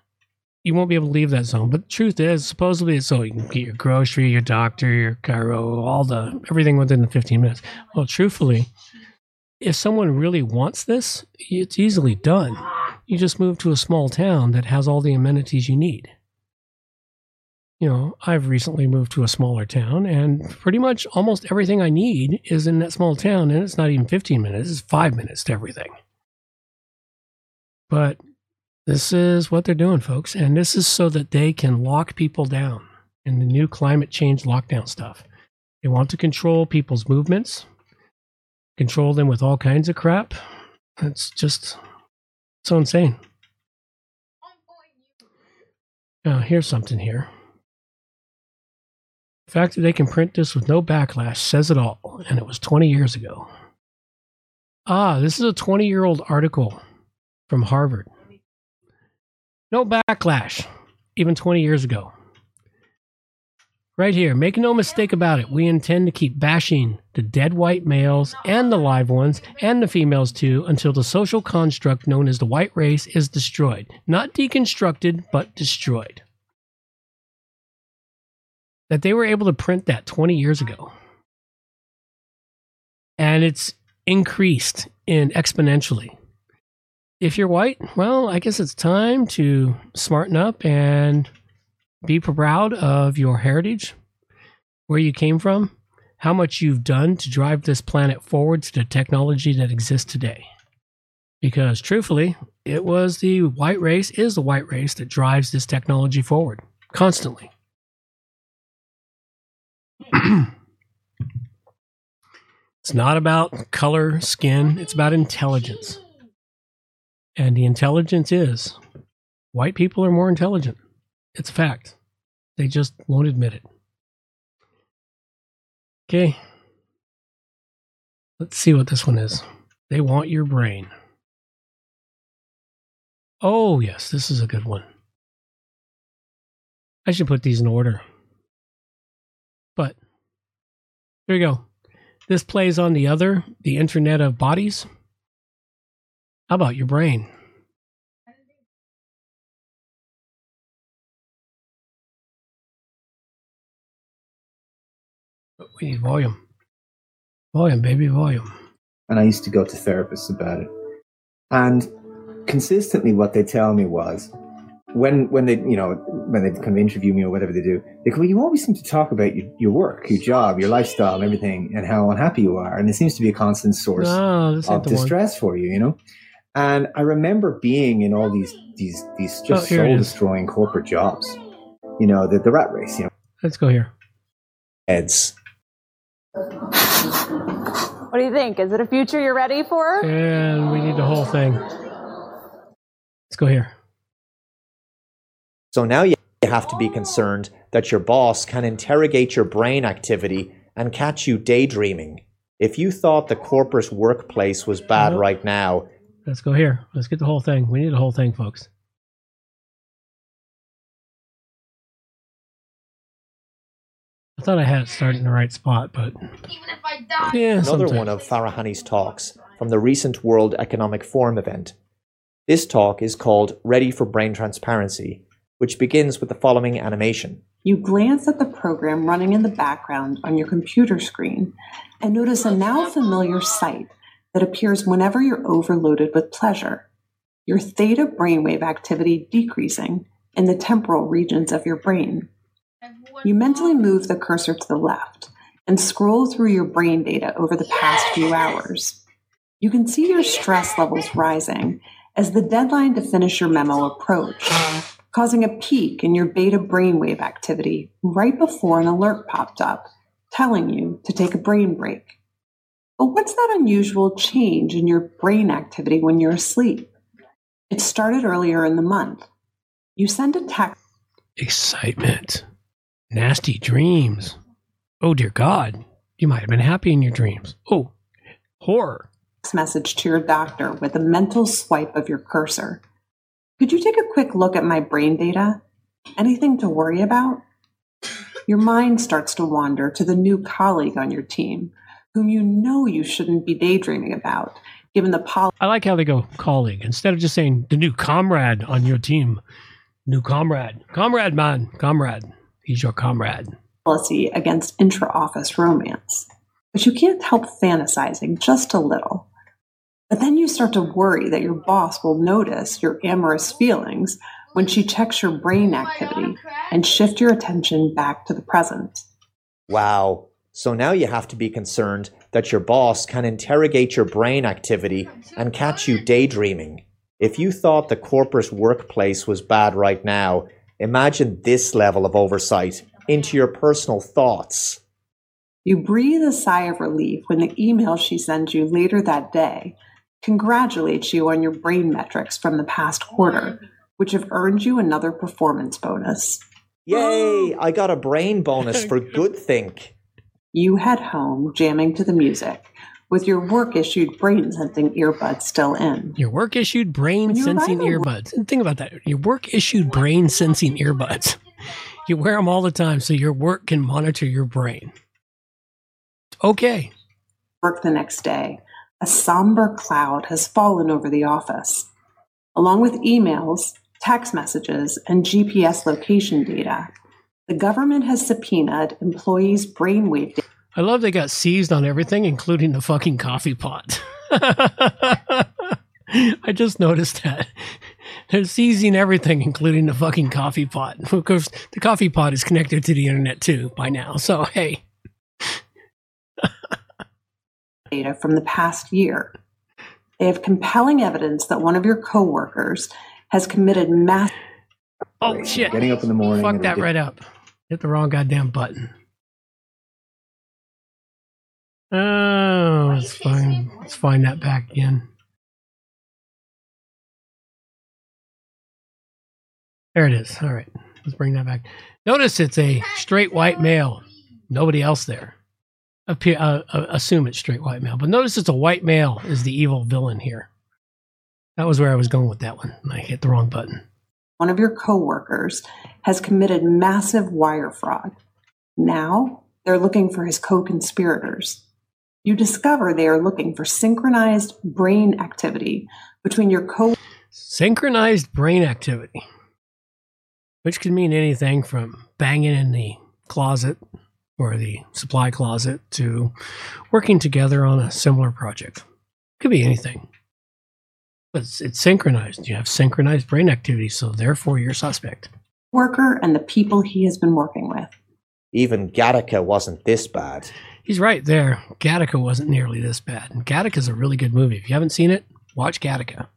you won't be able to leave that zone. But the truth is, supposedly it's so you can get your grocery, your doctor, your chiro, all the everything within the 15 minutes. Well, truthfully, if someone really wants this, it's easily done. You just move to a small town that has all the amenities you need. You know, I've recently moved to a smaller town, and pretty much almost everything I need is in that small town, and it's not even 15 minutes, it's five minutes to everything. But this is what they're doing, folks, and this is so that they can lock people down in the new climate change lockdown stuff. They want to control people's movements, control them with all kinds of crap. It's just so insane. Now, here's something here. The fact that they can print this with no backlash says it all, and it was 20 years ago. Ah, this is a 20 year old article from Harvard. No backlash, even 20 years ago. Right here, make no mistake about it, we intend to keep bashing the dead white males and the live ones and the females too until the social construct known as the white race is destroyed. Not deconstructed, but destroyed that they were able to print that 20 years ago. And it's increased in exponentially. If you're white, well, I guess it's time to smarten up and be proud of your heritage, where you came from, how much you've done to drive this planet forward to the technology that exists today. Because truthfully, it was the white race, is the white race that drives this technology forward constantly. it's not about color, skin, it's about intelligence. And the intelligence is white people are more intelligent. It's a fact. They just won't admit it. Okay. Let's see what this one is. They want your brain. Oh, yes, this is a good one. I should put these in order. But there you go. This plays on the other, the Internet of Bodies. How about your brain? We need volume. Volume, baby, volume. And I used to go to therapists about it. And consistently, what they tell me was when when they you know when they kind of interview me or whatever they do, they go, well, "You always seem to talk about your, your work, your job, your lifestyle, and everything, and how unhappy you are, and it seems to be a constant source No, of the one. distress for you, you know." And I remember being in all these these these Oh, just here it soul destroying corporate jobs, you know, the the rat race, you know, Let's go here. heads. What do you think? Is it a future you're ready for? And we need the whole thing. Let's go here. So now you have to be concerned that your boss can interrogate your brain activity and catch you daydreaming. If you thought the corporate workplace was bad Nope. right now, Let's go here. Let's get the whole thing. We need the whole thing, folks. I thought I had it started in the right spot, but yeah, another sometimes. one of Farahany's talks from the recent World Economic Forum event. This talk is called Ready for Brain Transparency, which begins with the following animation. You glance at the program running in the background on your computer screen and notice a now familiar sight that appears whenever you're overloaded with pleasure. Your theta brainwave activity decreasing in the temporal regions of your brain. You mentally move the cursor to the left and scroll through your brain data over the past few hours. You can see your stress levels rising as the deadline to finish your memo approached, causing a peak in your beta brainwave activity right before an alert popped up telling you to take a brain break. But what's that unusual change in your brain activity when you're asleep? It started earlier in the month. You send a text Excitement. Nasty dreams. Oh, dear God. You might have been happy in your dreams. Oh, horror. message to your doctor with a mental swipe of your cursor. Could you take a quick look at my brain data? Anything to worry about? Your mind starts to wander to the new colleague on your team, whom you know you shouldn't be daydreaming about, given the policy. I like how they go colleague instead of just saying the new comrade on your team. New comrade. Comrade, man. Comrade. He's your comrade. policy against intra office romance. But you can't help fantasizing just a little. But then you start to worry that your boss will notice your amorous feelings when she checks your brain activity and shift your attention back to the present. Wow. So now you have to be concerned that your boss can interrogate your brain activity and catch you daydreaming. If you thought the corporate workplace was bad right now, imagine this level of oversight into your personal thoughts. You breathe a sigh of relief when the email she sends you later that day congratulates you on your brain metrics from the past quarter, which have earned you another performance bonus. Yay! I got a brain bonus for good think. You head home jamming to the music with your work issued brain sensing earbuds still in. Your work issued brain sensing earbuds. And think about that. Your work issued brain sensing earbuds. You wear them all the time so your work can monitor your brain. Okay. Work the next day. A somber cloud has fallen over the office. Along with emails, text messages, and GPS location data, the government has subpoenaed employees' brainwave data. I love they got seized on everything, including the fucking coffee pot. I just noticed that. They're seizing everything, including the fucking coffee pot. Of course, the coffee pot is connected to the internet too by now. So, hey, data from the past year. They have compelling evidence that one of your coworkers has committed mass. Oh shit! Getting up in the morning. fuck that right up. Hit the wrong goddamn button. Oh, let's find let's find that back again. There it is. All right, let's bring that back. Notice it's a straight white male. Nobody else there. Appear, uh, uh, assume it's straight white male, but notice it's a white male is the evil villain here. That was where I was going with that one. I hit the wrong button. One of your coworkers has committed massive wire fraud. Now they're looking for his co conspirators. You discover they are looking for synchronized brain activity between your co Synchronized brain activity, which could mean anything from banging in the closet or the supply closet to working together on a similar project. Could be anything. But it's, it's synchronized. You have synchronized brain activity, so therefore you're suspect. Worker and the people he has been working with. Even Gattaca wasn't this bad. He's right there. Gattaca wasn't nearly this bad. And Gattaca's a really good movie. If you haven't seen it, watch Gattaca.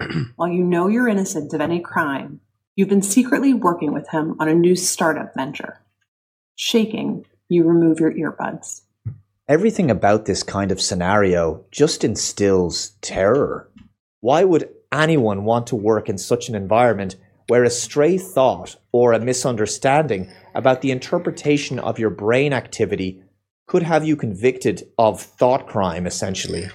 While you know you're innocent of any crime, you've been secretly working with him on a new startup venture. Shaking, you remove your earbuds. Everything about this kind of scenario just instills terror. Why would anyone want to work in such an environment where a stray thought or a misunderstanding about the interpretation of your brain activity could have you convicted of thought crime, essentially?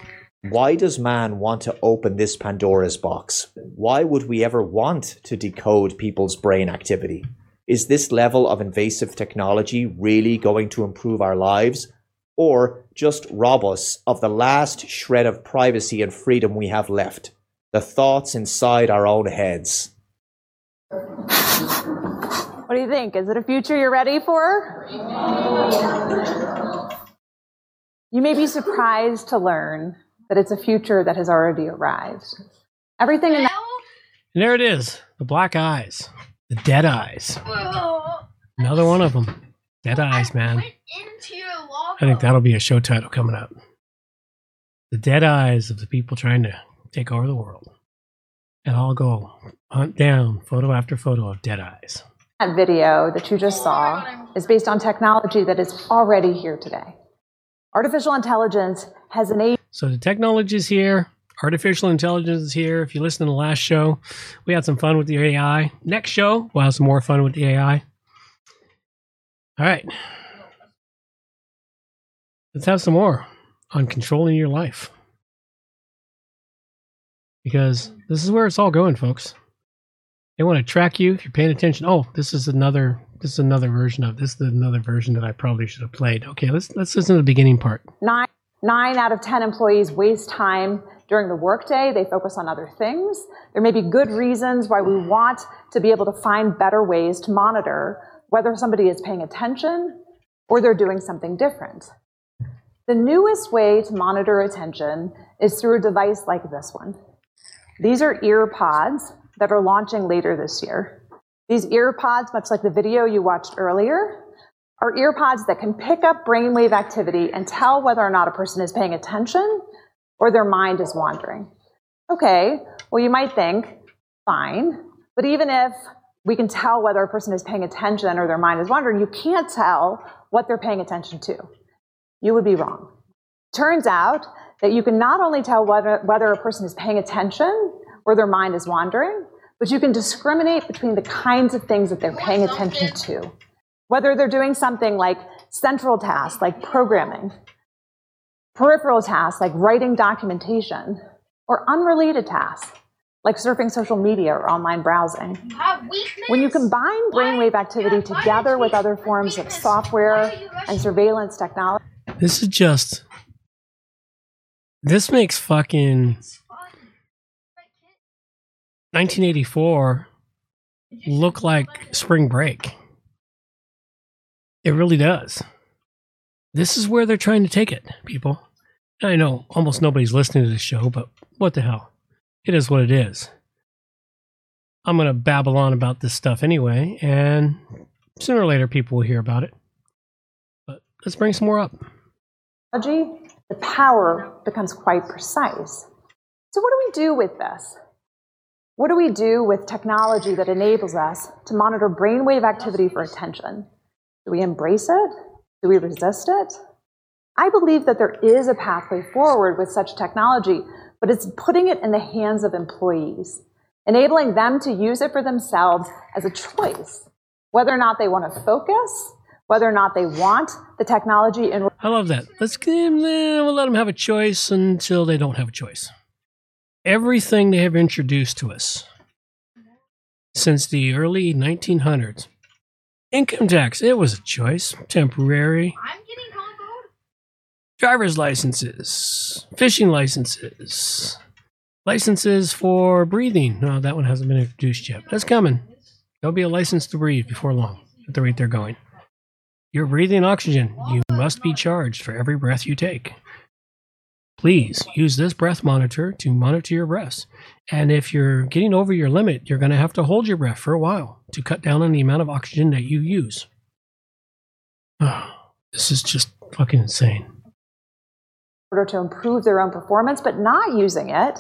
Why does man want to open this Pandora's box? Why would we ever want to decode people's brain activity? Is this level of invasive technology really going to improve our lives? Or just rob us of the last shred of privacy and freedom we have left? The thoughts inside our own heads. What do you think? Is it a future you're ready for? You may be surprised to learn that it's a future that has already arrived. Everything in that And there it is the black eyes, the dead eyes. Another one of them. Dead eyes, man. I think that'll be a show title coming up. The dead eyes of the people trying to take over the world. And I'll go hunt down photo after photo of dead eyes. that video that you just saw is based on technology that is already here today. Artificial intelligence has enabled So the technology is here. Artificial intelligence is here. If you listen to the last show, we had some fun with the AI. Next show, we'll have some more fun with the AI. All right. Let's have some more on controlling your life. Because this is where it's all going, folks. They want to track you if you're paying attention. Oh, this is another this is another version of this is another version that I probably should have played. Okay, let's let's listen to the beginning part. nine, nine out of 10 employees waste time during the workday. They focus on other things. There may be good reasons why we want to be able to find better ways to monitor whether somebody is paying attention or they're doing something different. The newest way to monitor attention is through a device like this one. These are ear pods that are launching later this year. These ear pods, much like the video you watched earlier, are ear pods that can pick up brainwave activity and tell whether or not a person is paying attention or their mind is wandering. Okay, well, you might think, fine, but even if we can tell whether a person is paying attention or their mind is wandering, you can't tell what they're paying attention to. You would be wrong. Turns out that you can not only tell whether, whether a person is paying attention or their mind is wandering, but you can discriminate between the kinds of things that they're paying attention to. Whether they're doing something like central tasks, like programming, peripheral tasks, like writing documentation, or unrelated tasks, like surfing social media or online browsing. When you combine brainwave activity together with other forms of software and surveillance technology, This is just. This makes fucking 1984 look like spring break. It really does. This is where they're trying to take it, people. I know almost nobody's listening to this show, but what the hell? It is what it is. I'm going to babble on about this stuff anyway, and sooner or later people will hear about it. But let's bring some more up. the power becomes quite precise. So, what do we do with this? What do we do with technology that enables us to monitor brainwave activity for attention? Do we embrace it? Do we resist it? I believe that there is a pathway forward with such technology, but it's putting it in the hands of employees, enabling them to use it for themselves as a choice, whether or not they want to focus, whether or not they want the technology in I love that. Let's give them, we'll let them have a choice until they don't have a choice. Everything they have introduced to us since the early 1900s. Income tax, it was a choice, temporary. Driver's licenses, fishing licenses, licenses for breathing. No, that one hasn't been introduced yet. That's coming. There'll be a license to breathe before long at the rate they're going. You're breathing oxygen. You must be charged for every breath you take. Please use this breath monitor to monitor your breaths. And if you're getting over your limit, you're going to have to hold your breath for a while to cut down on the amount of oxygen that you use. Oh, this is just fucking insane. Order to improve their own performance, but not using it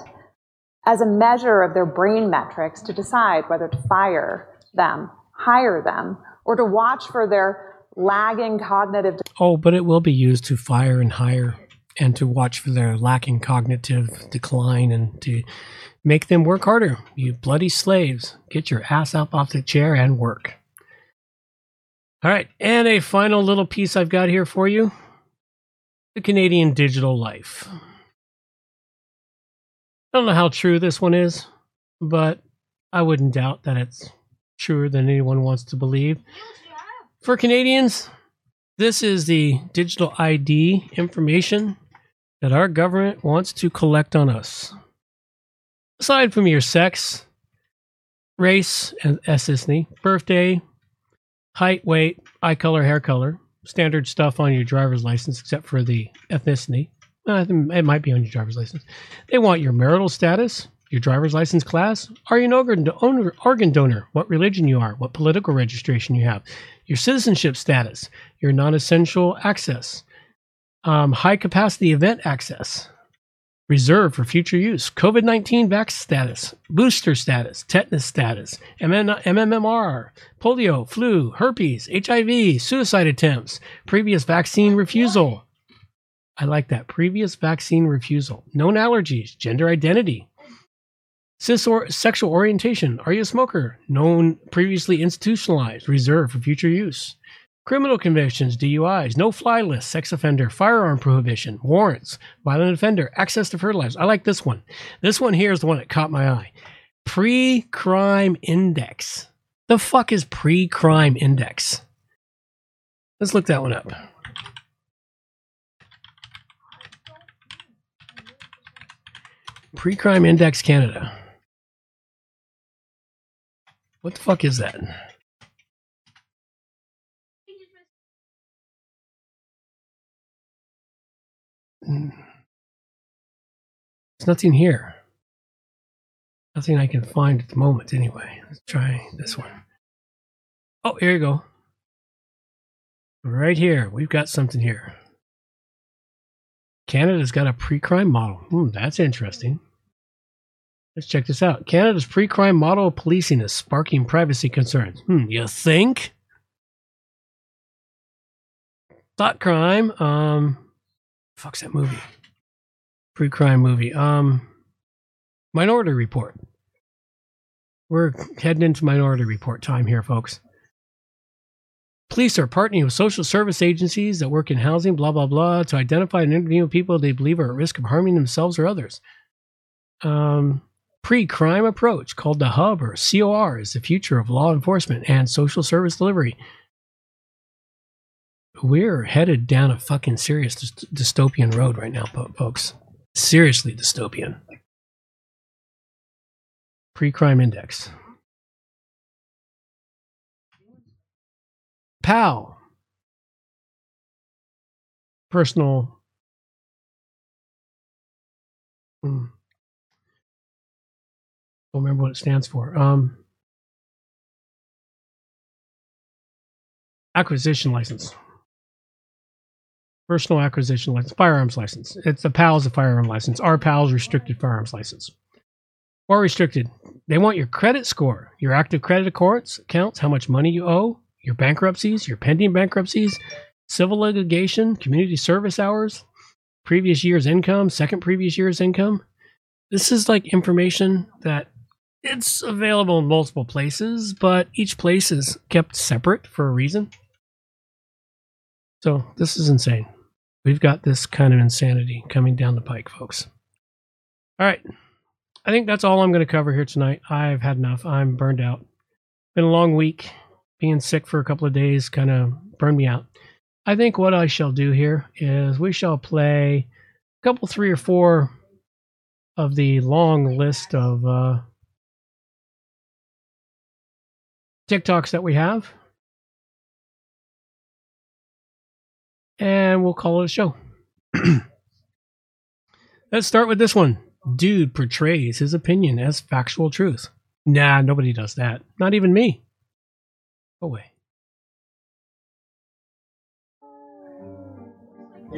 as a measure of their brain metrics to decide whether to fire them, hire them, or to watch for their lagging cognitive Oh, but it will be used to fire and hire and to watch for their lacking cognitive decline and to make them work harder. You bloody slaves, get your ass up off the chair and work. All right, and a final little piece I've got here for you the Canadian digital life. I don't know how true this one is, but I wouldn't doubt that it's truer than anyone wants to believe. For Canadians, this is the digital ID information that our government wants to collect on us. Aside from your sex, race, and ethnicity, birthday, height, weight, eye color, hair color, standard stuff on your driver's license, except for the ethnicity. Uh, it might be on your driver's license. They want your marital status, your driver's license class, are you an organ, owner, organ donor, what religion you are, what political registration you have, your citizenship status, your non essential access, um, high capacity event access, reserved for future use, COVID 19 vax status, booster status, tetanus status, MMR, polio, flu, herpes, HIV, suicide attempts, previous vaccine refusal. I like that. Previous vaccine refusal, known allergies, gender identity, cis or sexual orientation. Are you a smoker? Known previously institutionalized, reserved for future use. Criminal convictions, DUIs, no fly list, sex offender, firearm prohibition, warrants, violent offender, access to fertilizer. I like this one. This one here is the one that caught my eye. Pre crime index. The fuck is pre crime index? Let's look that one up. Pre crime index Canada. What the fuck is that? There's nothing here. Nothing I can find at the moment, anyway. Let's try this one. Oh, here you go. Right here. We've got something here. Canada's got a pre crime model. Hmm, that's interesting. Let's check this out. Canada's pre crime model of policing is sparking privacy concerns. Hmm, you think? Thought crime. Um, fuck's that movie? Pre crime movie. Um, Minority Report. We're heading into Minority Report time here, folks. Police are partnering with social service agencies that work in housing, blah, blah, blah, to identify and interview people they believe are at risk of harming themselves or others. Um, Pre crime approach called the HUB or COR is the future of law enforcement and social service delivery. We're headed down a fucking serious dy- dystopian road right now, folks. Seriously dystopian. Pre crime index. POW. Personal. Hmm. Don't remember what it stands for. Um, acquisition license. Personal acquisition license, firearms license. It's the PAL's a firearm license. Our PAL's restricted firearms license. Or restricted. They want your credit score, your active credit accounts, accounts, how much money you owe, your bankruptcies, your pending bankruptcies, civil litigation, community service hours, previous year's income, second previous year's income. This is like information that it's available in multiple places, but each place is kept separate for a reason. So this is insane. We've got this kind of insanity coming down the pike, folks. All right. I think that's all I'm going to cover here tonight. I've had enough. I'm burned out. Been a long week. Being sick for a couple of days kind of burned me out. I think what I shall do here is we shall play a couple, three or four of the long list of uh, TikToks that we have. And we'll call it a show. Let's start with this one. Dude portrays his opinion as factual truth. Nah, nobody does that. Not even me. Oh, Go away.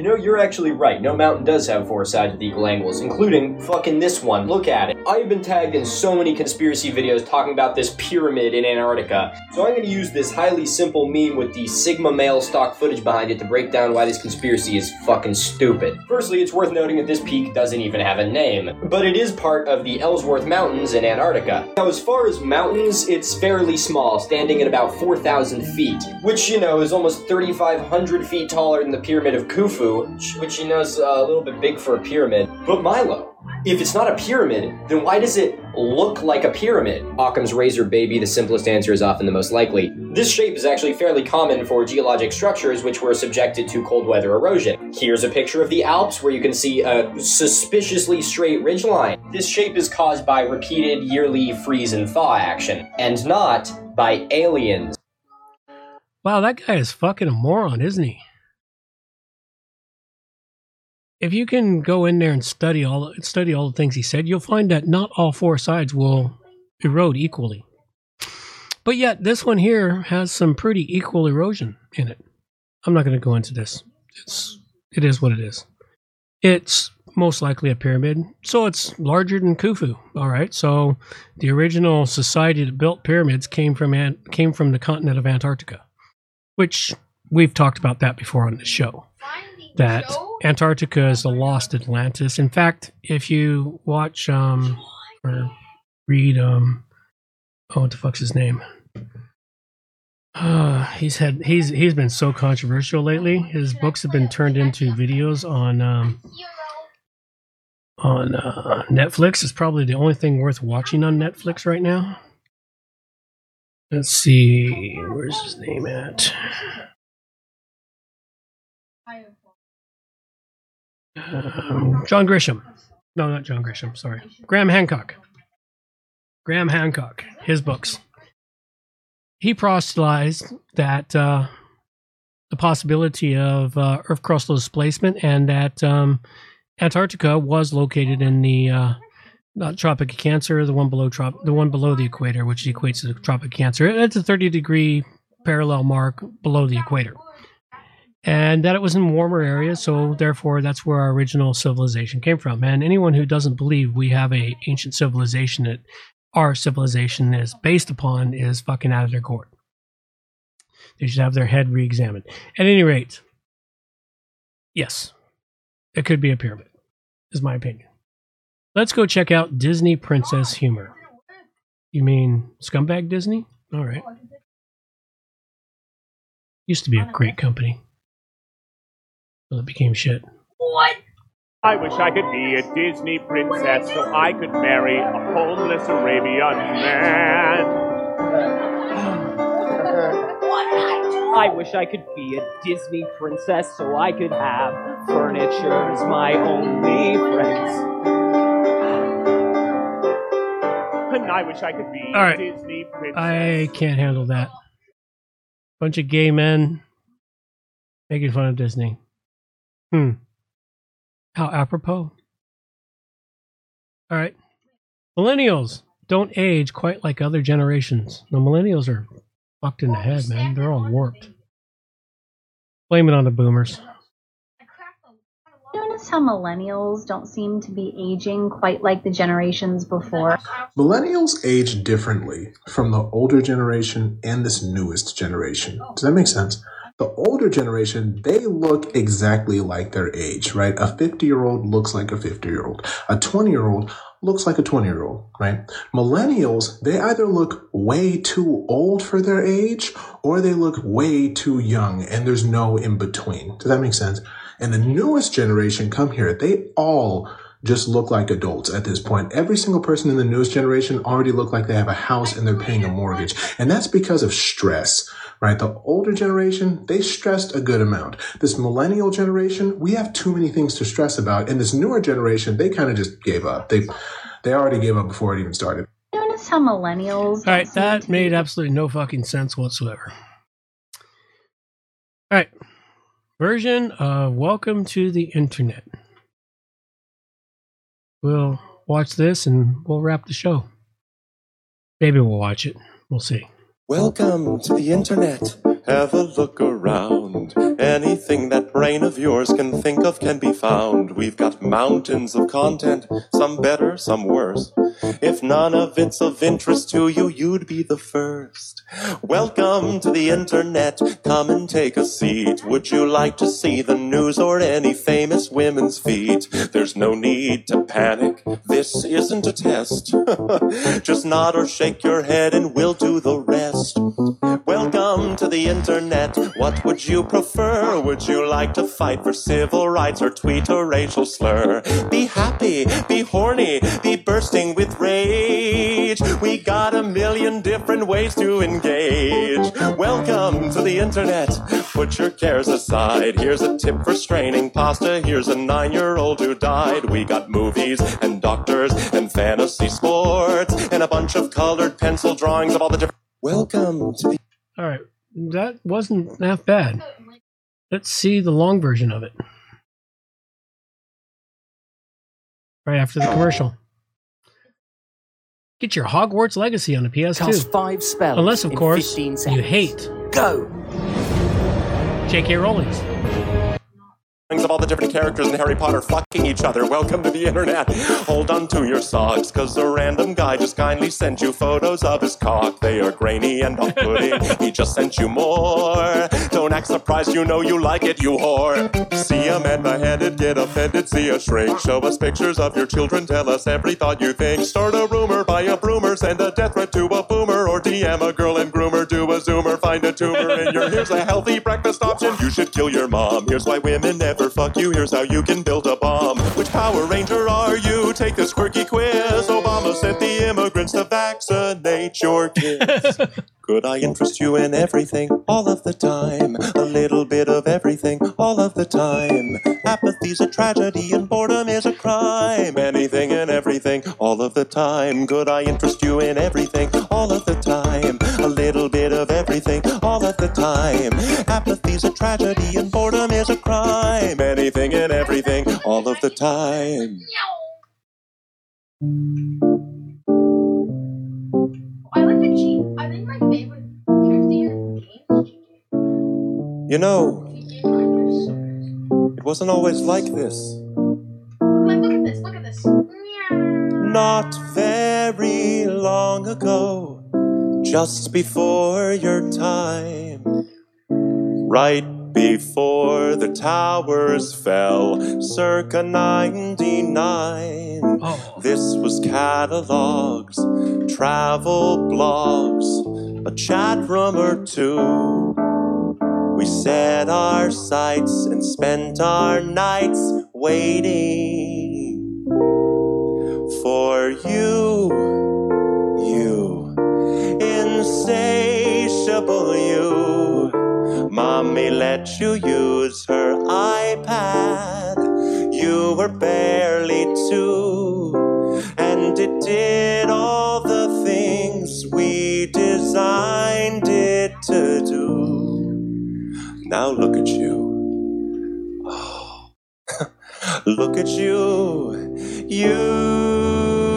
You know, you're actually right. No mountain does have four sides with equal angles, including fucking this one. Look at it. I've been tagged in so many conspiracy videos talking about this pyramid in Antarctica. So I'm to use this highly simple meme with the Sigma male stock footage behind it to break down why this conspiracy is fucking stupid. Firstly, it's worth noting that this peak doesn't even have a name, but it is part of the Ellsworth Mountains in Antarctica. Now, as far as mountains, it's fairly small, standing at about 4,000 feet, which, you know, is almost 3,500 feet taller than the Pyramid of Khufu, which, you know is a little bit big for a pyramid. But Milo, if it's not a pyramid, then why does it look like a pyramid? Occam's razor baby, the simplest answer is often the most likely. This shape is actually fairly common for geologic structures which were subjected to cold weather erosion. Here's a picture of the Alps where you can see a suspiciously straight ridgeline. This shape is caused by repeated yearly freeze and thaw action, and not by aliens. Wow, that guy is fucking a moron, isn't he? If you can go in there and study all study all the things he said, you'll find that not all four sides will erode equally. But yet, this one here has some pretty equal erosion in it. I'm not going to go into this. It's it is what it is. It's most likely a pyramid, so it's larger than Khufu. All right, so the original society that built pyramids came from came from the continent of Antarctica, which we've talked about that before on the show. That Antarctica is the lost Atlantis. In fact, if you watch um or read um oh what the fuck's his name? Uh, he's had he's he's been so controversial lately. His books have been turned into videos on um on uh, Netflix. It's probably the only thing worth watching on Netflix right now. Let's see, where's his name at? John Grisham. No, not John Grisham. Sorry, Graham Hancock. Graham Hancock. His books. He proselytized that uh, the possibility of uh, Earth crustal displacement and that um, Antarctica was located in the uh, not Tropic of Cancer, the one below trop- the one below the equator, which equates to the Tropic Cancer. It's a 30 degree parallel mark below the equator and that it was in warmer areas so therefore that's where our original civilization came from. And anyone who doesn't believe we have a ancient civilization that our civilization is based upon is fucking out of their court they should have their head re-examined. At any rate yes it could be a pyramid is my opinion. Let's go check out disney princess humor. You mean scumbag disney? All right. Used to be a great company well, it became shit. What? I wish I could be a Disney princess so I could marry a homeless Arabian man. I wish I could be a Disney princess so I could have furniture as my only friends. And I wish I could be All right. a Disney princess. I can't handle that. Bunch of gay men making fun of Disney. Hmm. How apropos. All right. Millennials don't age quite like other generations. The millennials are fucked in the head, man. They're all warped. Blame it on the boomers. Notice how millennials don't seem to be aging quite like the generations before. Millennials age differently from the older generation and this newest generation. Does that make sense? The older generation, they look exactly like their age, right? A 50 year old looks like a 50 year old. A 20 year old looks like a 20 year old, right? Millennials, they either look way too old for their age or they look way too young and there's no in between. Does that make sense? And the newest generation come here, they all just look like adults at this point. Every single person in the newest generation already look like they have a house and they're paying a mortgage. And that's because of stress, right? The older generation, they stressed a good amount. This millennial generation, we have too many things to stress about. And this newer generation, they kind of just gave up. They, they already gave up before it even started. Notice how millennials. All right, that made absolutely no fucking sense whatsoever. All right. version of Welcome to the Internet. We'll watch this and we'll wrap the show. Maybe we'll watch it. We'll see. Welcome to the internet. Have a look around. Anything that brain of yours can think of can be found. We've got mountains of content, some better, some worse. If none of it's of interest to you, you'd be the first. Welcome to the internet. Come and take a seat. Would you like to see the news or any famous women's feet? There's no need to panic. This isn't a test. Just nod or shake your head and we'll do the rest. Welcome to the internet. What would you prefer? Would you like to fight for civil rights or tweet a racial slur? Be happy, be horny, be bursting with rage. We got a million different ways to engage. Welcome to the internet. Put your cares aside. Here's a tip for straining pasta. Here's a nine year old who died. We got movies and doctors and fantasy sports and a bunch of colored pencil drawings of all the different. Welcome to the. All right. That wasn't that bad. Let's see the long version of it. Right after the commercial. Get your Hogwarts Legacy on the PS2. Cast five spells Unless, of course, you hate Go. J.K. Rowling's. Of all the different characters in Harry Potter fucking each other. Welcome to the internet. Hold on to your socks, cause a random guy just kindly sent you photos of his cock. They are grainy and off putting. he just sent you more. Don't act surprised, you know you like it, you whore. See a man beheaded, get offended, see a shrink. Show us pictures of your children, tell us every thought you think. Start a rumor, buy a broomer, send a death threat to a boomer, or DM a girl and groomer, do a zoomer, find a tumor in your. Here's a healthy breakfast option. You should kill your mom. Here's why women never fuck you. Here's how you can build a bomb. Which Power Ranger are you? Take this quirky quiz. Obama sent the immigrants to vaccinate your kids. Could I interest you in everything all of the time? A little bit of everything all of the time. Apathy's a tragedy and boredom is a crime. Anything and everything all of the time. Could I interest you in everything all of the time? A little bit of everything all of the time. Apathy's a tragedy and boredom is a crime. Anything and everything all of the time. Oh, I like the. I think my favorite character in games. You know, it wasn't always like this. Like, look at this. Look at this. Not very long ago, just before your time, right before the towers fell, circa 99. This was catalogs, travel blogs, a chat room or two. We set our sights and spent our nights waiting for you, you, insatiable you. Mommy let you use her iPad. You were barely two, and it did all the things we designed it to do. Now look at you. Look at you, you, you,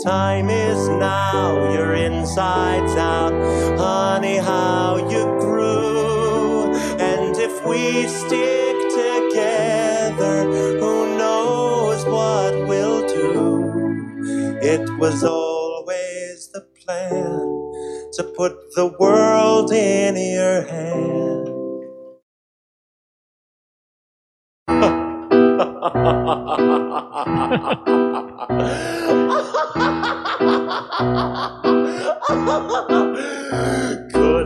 Time is now, your insides out. Honey, how you grew. And if we stick together, who knows what we'll do? It was always the plan to put the world in your hand. Could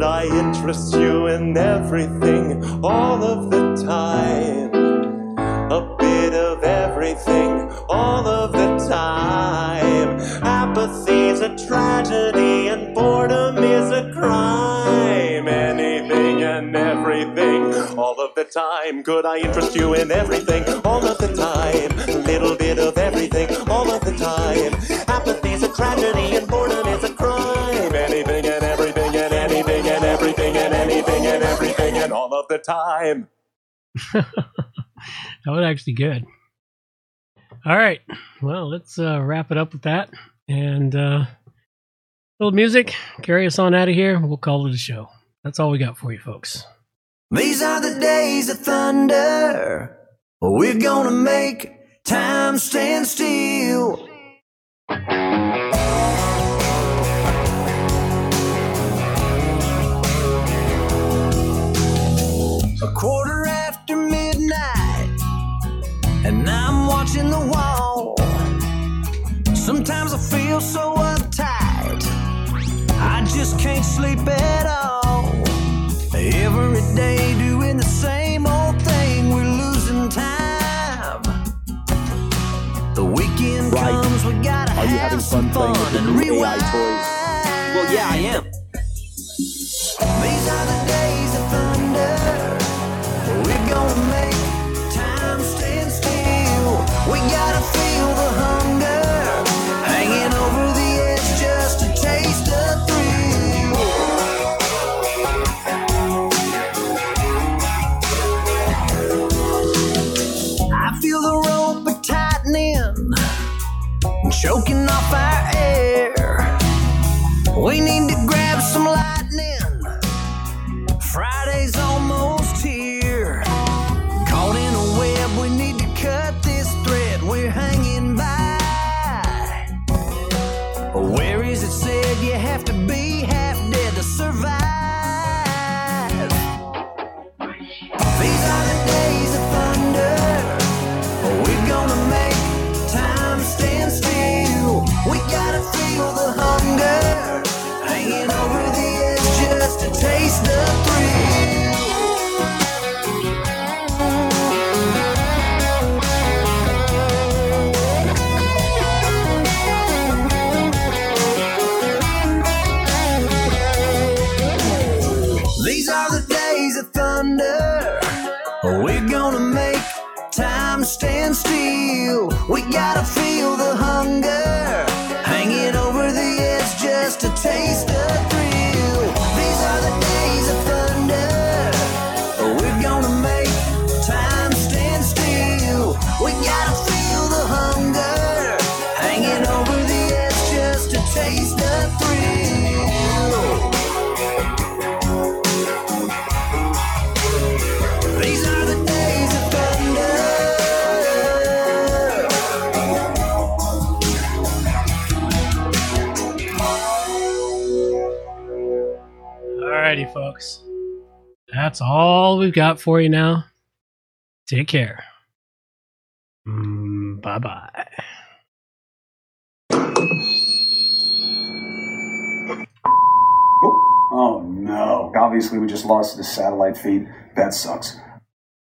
I interest you in everything all of the time? A bit of everything all of the time. Apathy's a tragedy and boredom is a crime everything, all of the time. Could I interest you in everything, all of the time? Little bit of everything, all of the time. Apathy's a tragedy, and boredom is a crime. Anything and everything and anything and everything and anything and everything and all of the time. that was actually good. All right, well, let's uh, wrap it up with that and. Uh, little music, carry us on out of here. We'll call it a show. That's all we got for you, folks. These are the days of thunder. We're gonna make time stand still. A quarter after midnight, and I'm watching the wall. Sometimes I feel so uptight, I just can't sleep at day doing the same old thing. We're losing time. The weekend right. comes, we gotta Are you having fun, playing fun with the rewind. AI toys? Well, yeah, I am. These are the days of thunder. We're gonna make got for you now. Take care. Mm, bye bye. Oh, oh no. Obviously, we just lost the satellite feed. That sucks.